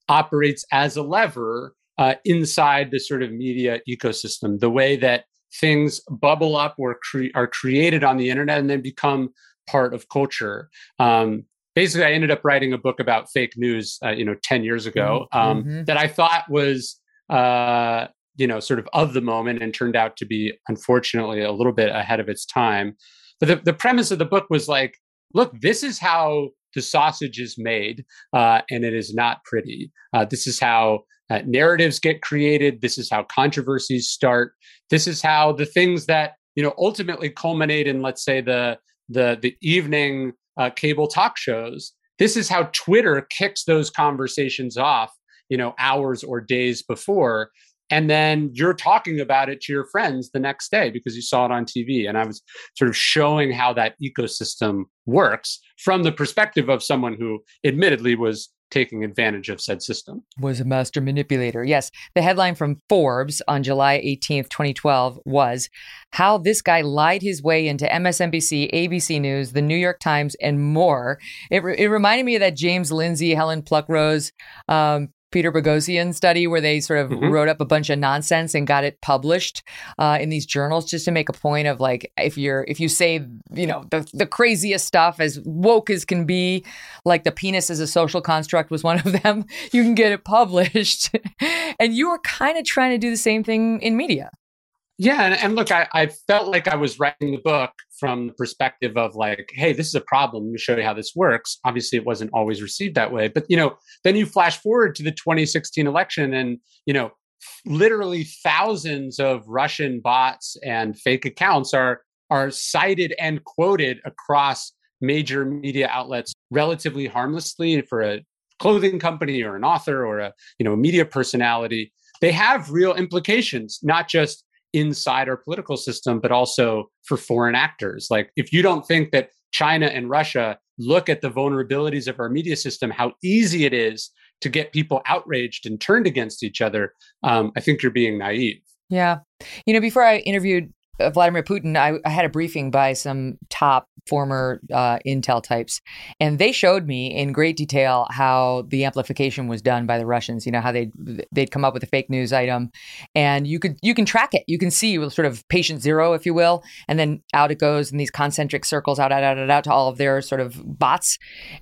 operates as a lever uh, inside the sort of media ecosystem, the way that things bubble up or cre- are created on the internet and then become part of culture. Um, basically, I ended up writing a book about fake news, uh, you know, 10 years ago mm-hmm. um, mm-hmm. that I thought was, uh, you know, sort of of the moment and turned out to be, unfortunately, a little bit ahead of its time. But the, the premise of the book was like, look, this is how the sausage is made, uh, and it is not pretty. Uh, this is how uh, narratives get created. This is how controversies start. This is how the things that you know ultimately culminate in, let's say, the the the evening uh, cable talk shows. This is how Twitter kicks those conversations off, you know, hours or days before. And then you're talking about it to your friends the next day because you saw it on TV. And I was sort of showing how that ecosystem works from the perspective of someone who admittedly was taking advantage of said system. Was a master manipulator. Yes. The headline from Forbes on July 18th, 2012 was How This Guy Lied His Way into MSNBC, ABC News, The New York Times, and more. It, re- it reminded me of that James Lindsay, Helen Pluckrose um, Peter Boghossian study where they sort of mm-hmm. wrote up a bunch of nonsense and got it published uh, in these journals just to make a point of like if you're if you say you know the, the craziest stuff as woke as can be like the penis as a social construct was one of them you can get it published and you are kind of trying to do the same thing in media yeah, and, and look, I, I, felt like I was writing the book from the perspective of like, hey, this is a problem. Let me show you how this works. Obviously, it wasn't always received that way, but you know, then you flash forward to the 2016 election, and you know, literally thousands of Russian bots and fake accounts are are cited and quoted across major media outlets relatively harmlessly for a clothing company or an author or a you know a media personality. They have real implications, not just inside our political system, but also for foreign actors. Like, if you don't think that China and Russia look at the vulnerabilities of our media system, how easy it is to get people outraged and turned against each other, um, I think you're being naive. Yeah. You know, before I interviewed Vladimir Putin, I, I, had a briefing by some top former uh, Intel types, and they showed me in great detail how the amplification was done by the Russians. You know how they they'd come up with a fake news item, and you could you can track it. You can see sort of patient zero, if you will, and then out it goes in these concentric circles out out out out, out to all of their sort of bots.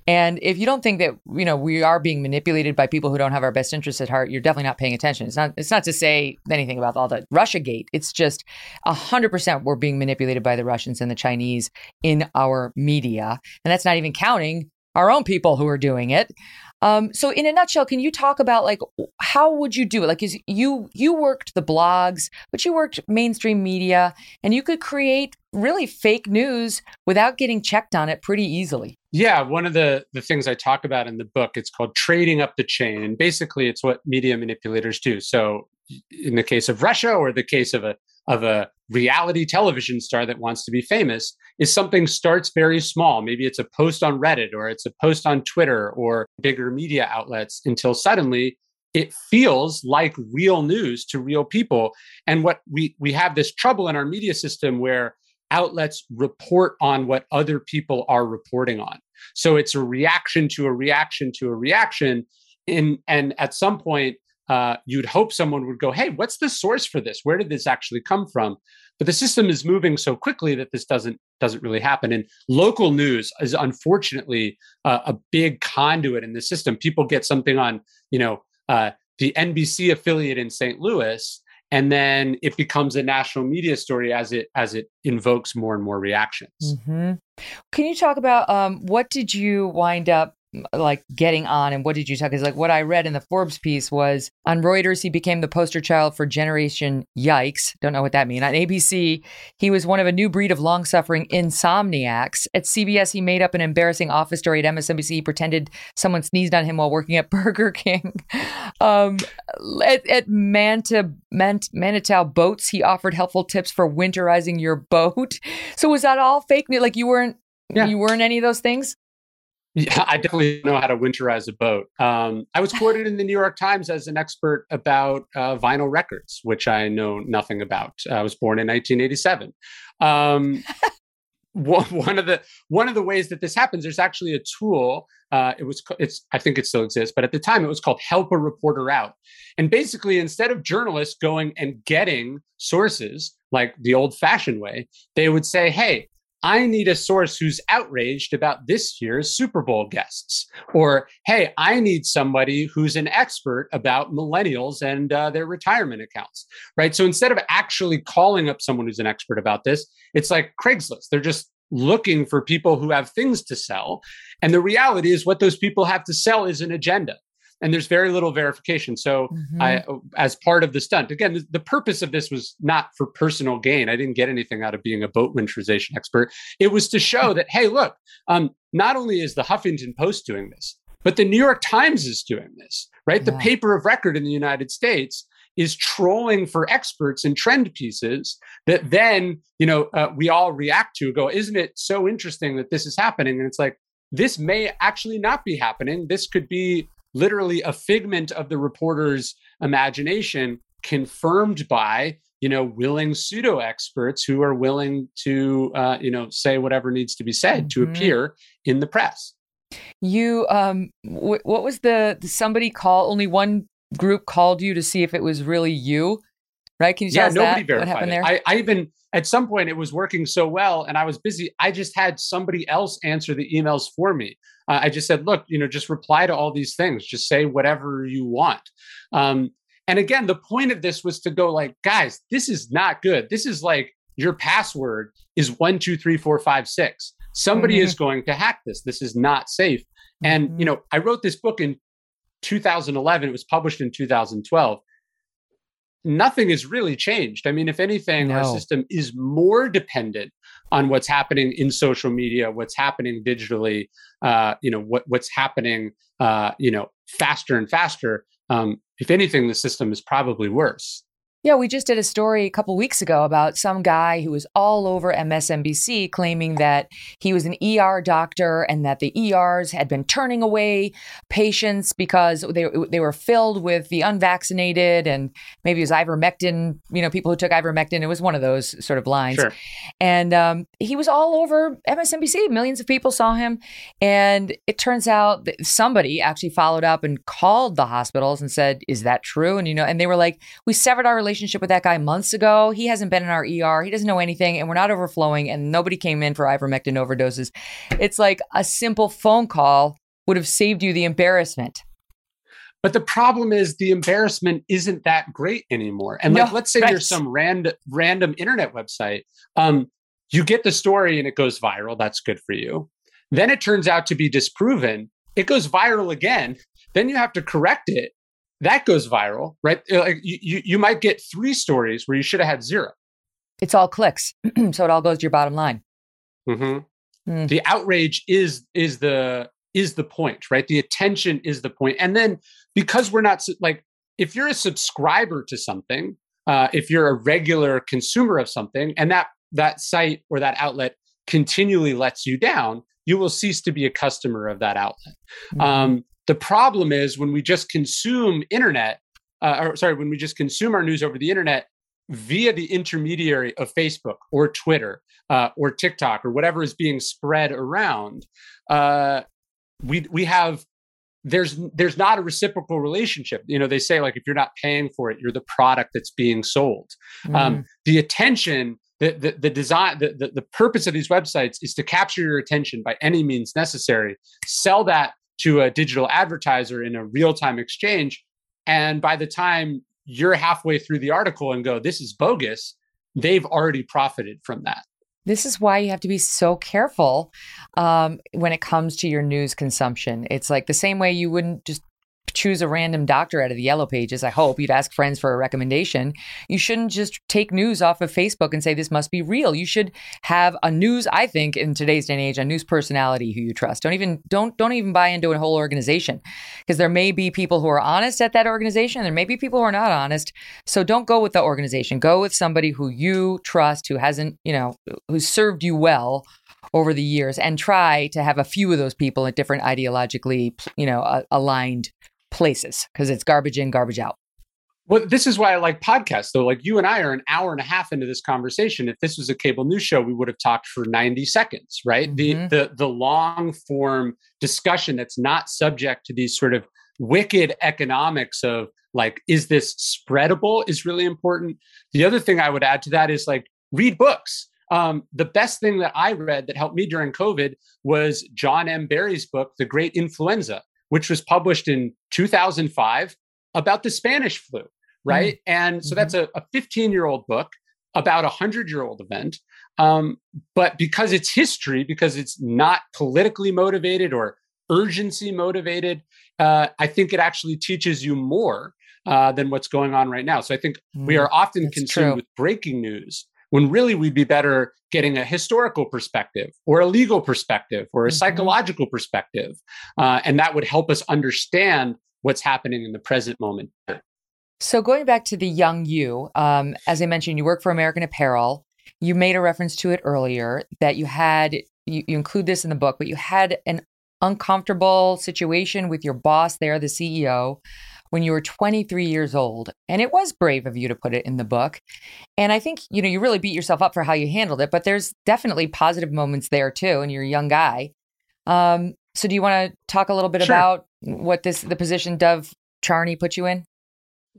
And if you don't think that you know we are being manipulated by people who don't have our best interests at heart, you're definitely not paying attention. It's not it's not to say anything about all the Russia gate. It's just a hundred 100% we're being manipulated by the Russians and the Chinese in our media. And that's not even counting our own people who are doing it. Um, so in a nutshell, can you talk about like how would you do it? Like is you you worked the blogs, but you worked mainstream media and you could create really fake news without getting checked on it pretty easily. Yeah, one of the the things I talk about in the book, it's called trading up the chain. And basically it's what media manipulators do. So in the case of Russia or the case of a of a reality television star that wants to be famous is something starts very small. Maybe it's a post on Reddit or it's a post on Twitter or bigger media outlets until suddenly it feels like real news to real people. And what we we have this trouble in our media system where outlets report on what other people are reporting on. So it's a reaction to a reaction to a reaction. In, and at some point, uh, you'd hope someone would go, "Hey, what's the source for this? Where did this actually come from?" But the system is moving so quickly that this doesn't doesn't really happen. And local news is unfortunately uh, a big conduit in the system. People get something on, you know, uh, the NBC affiliate in St. Louis, and then it becomes a national media story as it as it invokes more and more reactions. Mm-hmm. Can you talk about um, what did you wind up like getting on and what did you talk because like what i read in the forbes piece was on reuters he became the poster child for generation yikes. Don't know what that means on abc he was one of a new breed of long-suffering insomniacs. At cbs he made up an embarrassing office story at msnbc he pretended someone sneezed on him while working at burger king. Um, at, at Manta, Mant, Manitou boats he offered helpful tips for winterizing your boat. So was that all fake news? Like you weren't yeah. you weren't any of those things yeah, I definitely know how to winterize a boat. Um, I was quoted in the New York Times as an expert about uh, vinyl records, which I know nothing about. I was born in 1987. Um, one of the one of the ways that this happens, there's actually a tool. Uh, it was it's I think it still exists, but at the time it was called Help a Reporter Out. And basically, instead of journalists going and getting sources like the old-fashioned way, they would say, "Hey, I need a source who's outraged about this year's Super Bowl guests. Or, hey, I need somebody who's an expert about millennials and uh, their retirement accounts, right? So instead of actually calling up someone who's an expert about this, it's like Craigslist. They're just looking for people who have things to sell. And the reality is, what those people have to sell is an agenda and there's very little verification. So mm-hmm. I, as part of the stunt, again, the, the, purpose of this was not for personal gain. I didn't get anything out of being a boat winterization expert. It was to show that, hey, look, um, not only is the Huffington Post doing this, but the New York Times is doing this, right? Yeah. The paper of record in the United States is trolling for experts and trend pieces that then, you know, uh, we all react to. Go, isn't it so interesting that this is happening? And it's like, this may actually not be happening. This could be literally a figment of the reporter's imagination confirmed by you know willing pseudo experts who are willing to uh, you know say whatever needs to be said mm-hmm. to appear in the press you um w- what was the somebody call only one group called you to see if it was really you right? Can you tell yeah, us nobody that? verified what happened it. there? I, I even at some point it was working so well and i was busy. I just had somebody else answer the emails for me. Uh, i just said look you know just reply to all these things. Just say whatever you want. Um, and again the point of this was to go like guys this is not good. This is like your password is one two three four five six. Somebody mm-hmm. is going to hack this. This is not safe. And you mm-hmm. know i wrote this book in 2011 it was published in 2012 nothing has really changed. I mean, if anything, no. our system is more dependent on what's happening in social media, what's happening digitally, uh, you know, what what's happening, uh, you know, faster and faster. Um, if anything, the system is probably worse. Yeah, we just did a story a couple weeks ago about some guy who was all over MSNBC claiming that he was an ER doctor and that the ERs had been turning away patients because they they were filled with the unvaccinated and maybe it was ivermectin, you know, people who took ivermectin. It was one of those sort of lines. Sure. And um, he was all over MSNBC. Millions of people saw him, and it turns out that somebody actually followed up and called the hospitals and said, "Is that true?" And you know, and they were like, "We severed our relationship." Relationship with that guy months ago. He hasn't been in our ER. He doesn't know anything, and we're not overflowing, and nobody came in for ivermectin overdoses. It's like a simple phone call would have saved you the embarrassment. But the problem is the embarrassment isn't that great anymore. And like, no, let's say right. you're some random random internet website. Um, you get the story and it goes viral. That's good for you. Then it turns out to be disproven. It goes viral again. Then you have to correct it that goes viral, right? Uh, like you, you might get three stories where you should have had zero. It's all clicks, so it all goes to your bottom line. Mm-hmm. Mm. The outrage is is the is the point, right? The attention is the point, and then because we're not like if you're a subscriber to something, uh, if you're a regular consumer of something and that that site or that outlet continually lets you down, you will cease to be a customer of that outlet. Mm-hmm. Um, the problem is when we just consume internet, uh, or sorry, when we just consume our news over the internet via the intermediary of Facebook or Twitter uh, or TikTok or whatever is being spread around, uh, we we have there's there's not a reciprocal relationship you know they say like if you're not paying for it you're the product that's being sold mm. um, the attention the, the, the design the, the, the purpose of these websites is to capture your attention by any means necessary sell that to a digital advertiser in a real-time exchange and by the time you're halfway through the article and go this is bogus they've already profited from that this is why you have to be so careful um, when it comes to your news consumption. It's like the same way you wouldn't just choose a random doctor out of the yellow pages. I hope you'd ask friends for a recommendation. You shouldn't just take news off of Facebook and say this must be real. You should have a news, I think, in today's day and age, a news personality who you trust. Don't even don't don't even buy into a whole organization. Because there may be people who are honest at that organization, there may be people who are not honest. So don't go with the organization. Go with somebody who you trust, who hasn't, you know, who's served you well over the years and try to have a few of those people at different ideologically, you know, aligned places because it's garbage in, garbage out. Well, this is why I like podcasts, though. Like you and I are an hour and a half into this conversation. If this was a cable news show, we would have talked for 90 seconds, right? Mm-hmm. The the the long form discussion that's not subject to these sort of wicked economics of like, is this spreadable is really important. The other thing I would add to that is like read books. Um, the best thing that I read that helped me during COVID was John M. Barry's book, The Great Influenza which was published in 2005 about the Spanish flu, right? Mm-hmm. And so that's mm-hmm. a 15 year old book about a 100 year old event. Um, but because it's history, because it's not politically motivated or urgency motivated, uh, I think it actually teaches you more uh, than what's going on right now. So I think mm, we are often consumed true. with breaking news when really we'd be better getting a historical perspective or a legal perspective or a mm-hmm. psychological perspective. Uh, and that would help us understand what's happening in the present moment. So, going back to the young you, um, as I mentioned, you work for American Apparel. You made a reference to it earlier that you had, you, you include this in the book, but you had an uncomfortable situation with your boss there, the CEO, when you were 23 years old. And it was brave of you to put it in the book. And I think, you know, you really beat yourself up for how you handled it, but there's definitely positive moments there too. And you're a young guy. Um, so do you want to talk a little bit sure. about what this, the position Dov Charney put you in?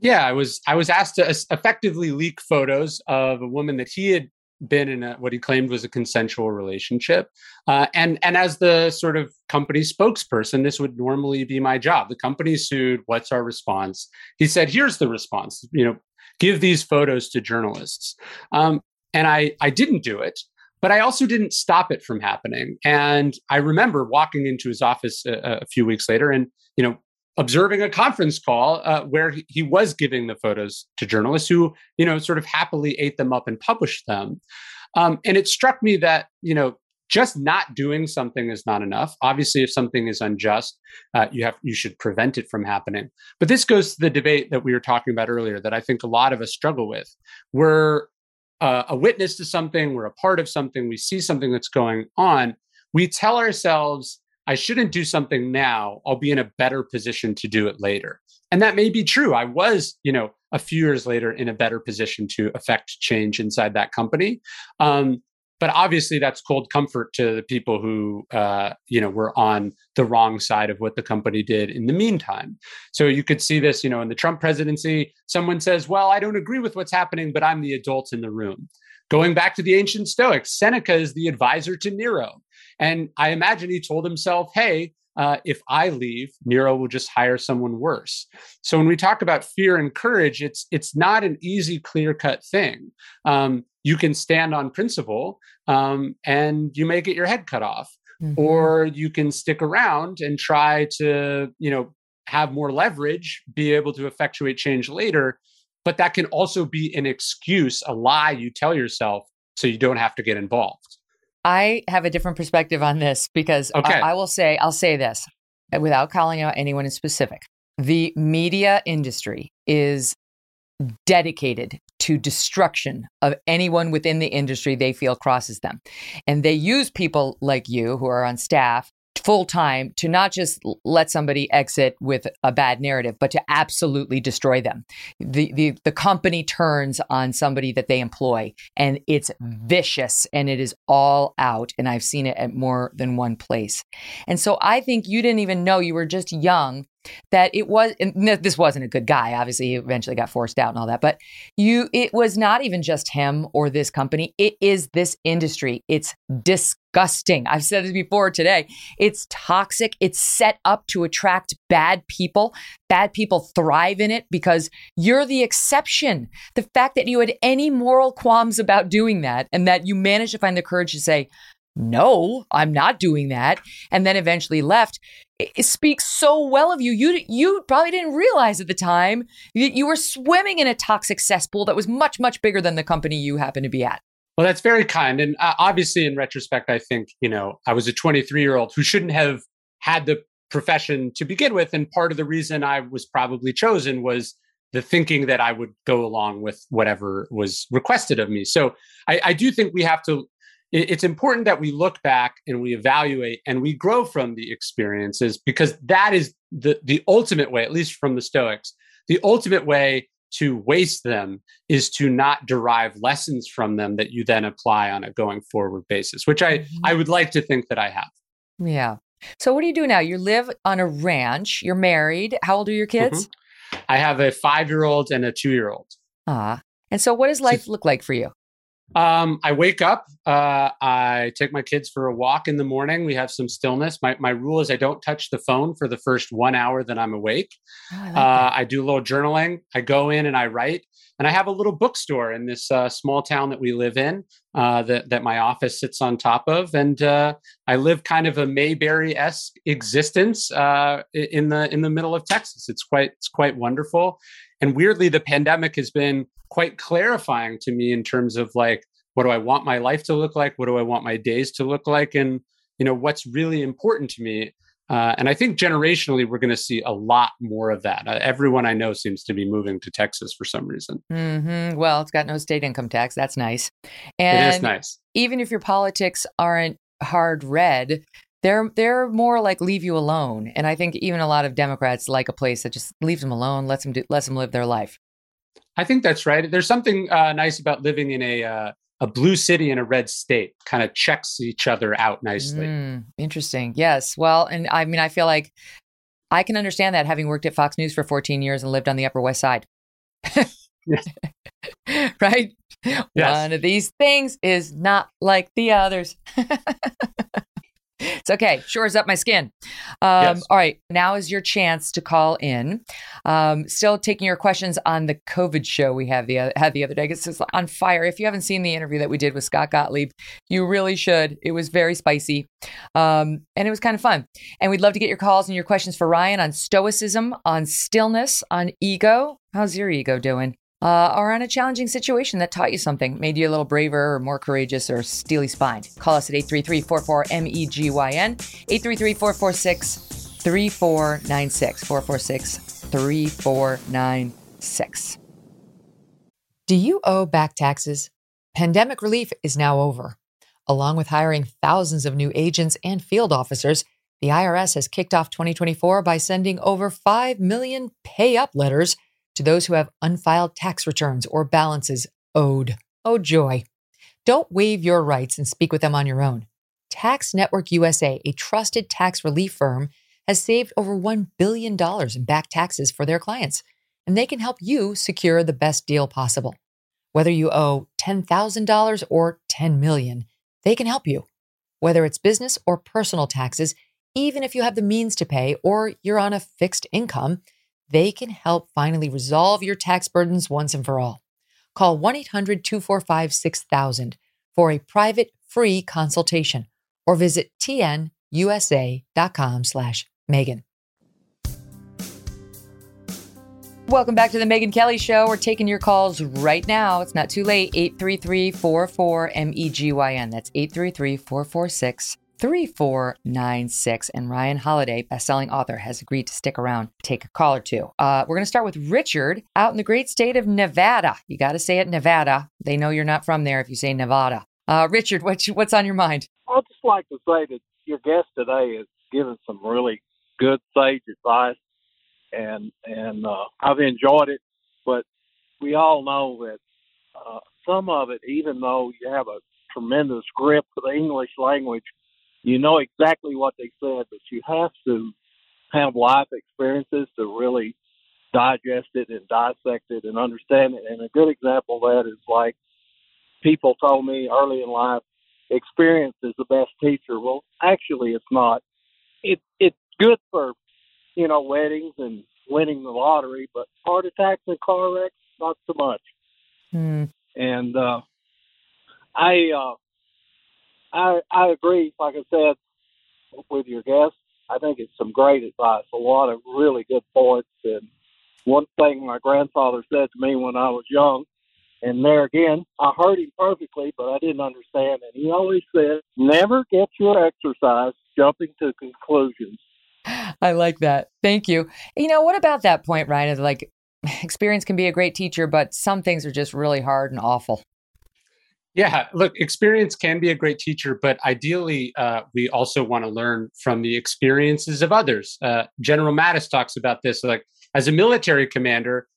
Yeah, I was I was asked to effectively leak photos of a woman that he had been in a, what he claimed was a consensual relationship. Uh, and and as the sort of company spokesperson, this would normally be my job. The company sued. What's our response? He said, "Here's the response. You know, give these photos to journalists." Um, and I I didn't do it. But I also didn't stop it from happening. And I remember walking into his office a, a few weeks later and, you know, observing a conference call uh, where he was giving the photos to journalists who, you know, sort of happily ate them up and published them. Um, and it struck me that, you know, just not doing something is not enough. Obviously, if something is unjust, uh, you have you should prevent it from happening. But this goes to the debate that we were talking about earlier that I think a lot of us struggle with. We're uh, a witness to something, we're a part of something, we see something that's going on. We tell ourselves I shouldn't do something now. I'll be in a better position to do it later. And that may be true. I was, you know, a few years later in a better position to affect change inside that company. Um, but obviously, that's cold comfort to the people who, uh, you know, were on the wrong side of what the company did in the meantime. So you could see this, you know, in the Trump presidency. Someone says, "Well, I don't agree with what's happening, but I'm the adult in the room." Going back to the ancient Stoics, Seneca is the advisor to Nero. And I imagine he told himself, hey, uh, if I leave, Nero will just hire someone worse. So when we talk about fear and courage, it's it's not an easy, clear cut thing. Um, you can stand on principle, um, and you may get your head cut off, mm-hmm. or you can stick around and try to, you know, have more leverage, be able to effectuate change later. But that can also be an excuse, a lie you tell yourself, so you don't have to get involved. I have a different perspective on this because okay. I, I will say, I'll say this uh, without calling out anyone in specific. The media industry is dedicated to destruction of anyone within the industry they feel crosses them. And they use people like you who are on staff full time to not just let somebody exit with a bad narrative, but to absolutely destroy them. The, the, the company turns on somebody that they employ and it's vicious and it is all out. And I've seen it at more than one place. And so I think you didn't even know you were just young that it was this wasn't a good guy obviously he eventually got forced out and all that but you it was not even just him or this company it is this industry it's disgusting. I've said this before today. It's toxic. It's set up to attract bad people. Bad people thrive in it because you're the exception. The fact that you had any moral qualms about doing that and that you managed to find the courage to say no, I'm not doing that, and then eventually left, it speaks so well of you. You you probably didn't realize at the time that you were swimming in a toxic cesspool that was much much bigger than the company you happen to be at. Well, that's very kind, and uh, obviously, in retrospect, I think you know I was a 23 year old who shouldn't have had the profession to begin with, and part of the reason I was probably chosen was the thinking that I would go along with whatever was requested of me. So I, I do think we have to it's important that we look back and we evaluate and we grow from the experiences because that is the the ultimate way at least from the stoics the ultimate way to waste them is to not derive lessons from them that you then apply on a going forward basis which i mm-hmm. i would like to think that i have. Yeah. So what do you do now? You live on a ranch you're married. How old are your kids? Mm-hmm. i have a five year old and a two year old ah and so what does life look like for you um, I wake up. Uh, I take my kids for a walk in the morning. We have some stillness. My my rule is I don't touch the phone for the first one hour that I'm awake. Oh, I, like uh, I, do a little journaling. I go in and I write. And I have a little bookstore in this uh, small town that we live in uh, that that my office sits on top of. And uh, I live kind of a Mayberry esque existence uh, in the in the middle of Texas. It's quite it's quite wonderful. And weirdly, the pandemic has been quite clarifying to me in terms of like what do I want my life to look like? What do I want my days to look like? And you know what's really important to me. Uh, and I think generationally, we're going to see a lot more of that. Uh, everyone I know seems to be moving to Texas for some reason. Mm-hmm. Well, it's got no state income tax. That's nice. And it is nice. Even if your politics aren't hard red, they're they're more like leave you alone. And I think even a lot of Democrats like a place that just leaves them alone, lets them do, lets them live their life. I think that's right. There's something uh, nice about living in a uh, a blue city and a red state. Kind of checks each other out nicely. Mm, interesting. Yes. Well, and I mean, I feel like I can understand that having worked at Fox News for 14 years and lived on the Upper West Side. right? Yes. One of these things is not like the others. It's okay. Shores up my skin. Um, yes. All right. Now is your chance to call in. Um, still taking your questions on the COVID show we have the had the other day. It's on fire. If you haven't seen the interview that we did with Scott Gottlieb, you really should. It was very spicy, um, and it was kind of fun. And we'd love to get your calls and your questions for Ryan on stoicism, on stillness, on ego. How's your ego doing? Uh, or on a challenging situation that taught you something, made you a little braver or more courageous or steely spine. Call us at 833-44-MEGYN, 833-446-3496, 446-3496. Do you owe back taxes? Pandemic relief is now over. Along with hiring thousands of new agents and field officers, the IRS has kicked off 2024 by sending over 5 million pay up letters to those who have unfiled tax returns or balances owed. Oh, joy. Don't waive your rights and speak with them on your own. Tax Network USA, a trusted tax relief firm, has saved over $1 billion in back taxes for their clients, and they can help you secure the best deal possible. Whether you owe $10,000 or 10 million, they can help you. Whether it's business or personal taxes, even if you have the means to pay or you're on a fixed income, they can help finally resolve your tax burdens once and for all. Call 1 800 245 6000 for a private free consultation or visit tnusa.com slash Megyn. Welcome back to the Megyn Kelly Show. We're taking your calls right now. It's not too late. 833 44 MEGYN. That's 833 446 3496. And Ryan Holiday, bestselling author, has agreed to stick around, take a call or two. Uh, we're going to start with Richard out in the great state of Nevada. You got to say it Nevada. They know you're not from there if you say Nevada. Uh, Richard, what's, what's on your mind? I'd just like to say that your guest today has given some really good sage advice, and and uh, I've enjoyed it. But we all know that uh, some of it, even though you have a tremendous grip for the English language, you know exactly what they said, but you have to have life experiences to really digest it and dissect it and understand it. And a good example of that is like people told me early in life, experience is the best teacher. Well, actually, it's not. It it's good for you know weddings and winning the lottery, but heart attacks and car wrecks, not so much. Hmm. And uh, I uh, I I agree. Like I said with your guest, I think it's some great advice. A lot of really good points. And one thing my grandfather said to me when I was young, and there again, I heard him perfectly, but I didn't understand. And he always said, "Never get your exercise jumping to conclusions." I like that. Thank you. You know, what about that point, Ryan? Is like experience can be a great teacher, but some things are just really hard and awful. Yeah, look, experience can be a great teacher, but ideally, uh, we also want to learn from the experiences of others. Uh, General Mattis talks about this. Like, as a military commander,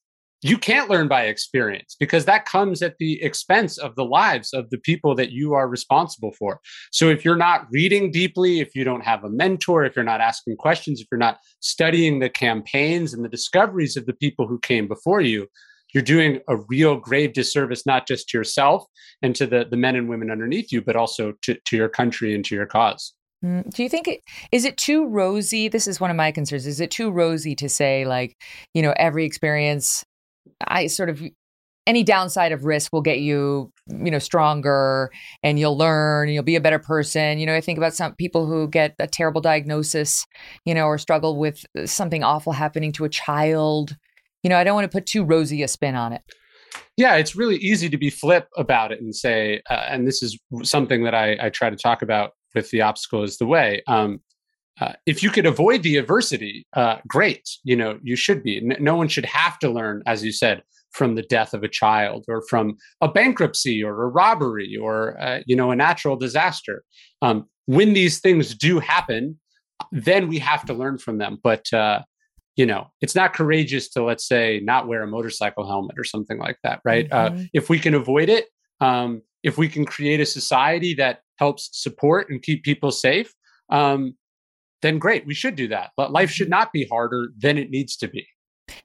you can't learn by experience because that comes at the expense of the lives of the people that you are responsible for. So, if you're not reading deeply, if you don't have a mentor, if you're not asking questions, if you're not studying the campaigns and the discoveries of the people who came before you, you're doing a real grave disservice not just to yourself and to the, the men and women underneath you, but also to, to your country and to your cause. Mm, do you think it is it too rosy? This is one of my concerns. Is it too rosy to say like, you know, every experience I sort of any downside of risk will get you, you know, stronger and you'll learn and you'll be a better person. You know, I think about some people who get a terrible diagnosis, you know, or struggle with something awful happening to a child you know, I don't want to put too rosy a spin on it. Yeah, it's really easy to be flip about it and say, uh, and this is something that I, I, try to talk about with the obstacle is the way. Um, uh, if you could avoid the adversity, uh, great. You know, you should be. N- no one should have to learn, as you said, from the death of a child or from a bankruptcy or a robbery or uh, you know a natural disaster. Um, when these things do happen, then we have to learn from them. But uh, you know it's not courageous to let's say not wear a motorcycle helmet or something like that right uh, mm-hmm. uh, if we can avoid it um, if we can create a society that helps support and keep people safe um, then great we should do that but life should mm-hmm. not be harder than it needs to be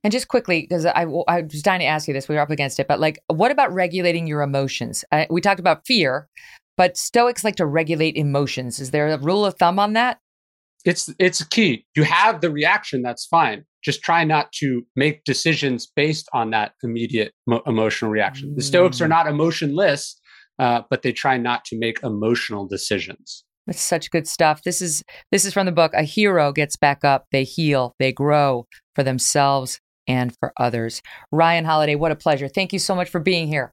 and just quickly, because I, I was dying to ask you this, we are up against it, but like, what about regulating your emotions? Uh, we talked about fear, but Stoics like to regulate emotions. Is there a rule of thumb on that? It's it's key. You have the reaction, that's fine. Just try not to make decisions based on that immediate mo- emotional reaction. The Stoics are mm. not emotionless, uh, but they try not to make emotional decisions. It's such good stuff. This is this is from the book. A hero gets back up. They heal. They grow for themselves and for others. Ryan Holiday, what a pleasure. Thank you so much for being here.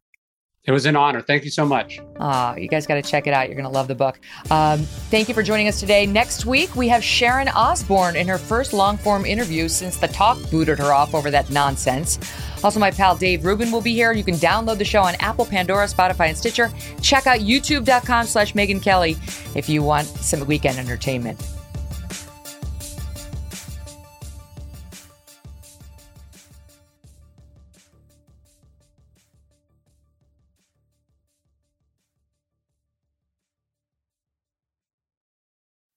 It was an honor. Thank you so much. Ah, you guys got to check it out. You're going to love the book. Um, thank you for joining us today. Next week, we have Sharon Osbourne in her first long form interview since the talk booted her off over that nonsense. Also, my pal Dave Rubin will be here. You can download the show on Apple, Pandora, Spotify, and Stitcher. Check out youtube.com slash Megyn Kelly if you want some weekend entertainment.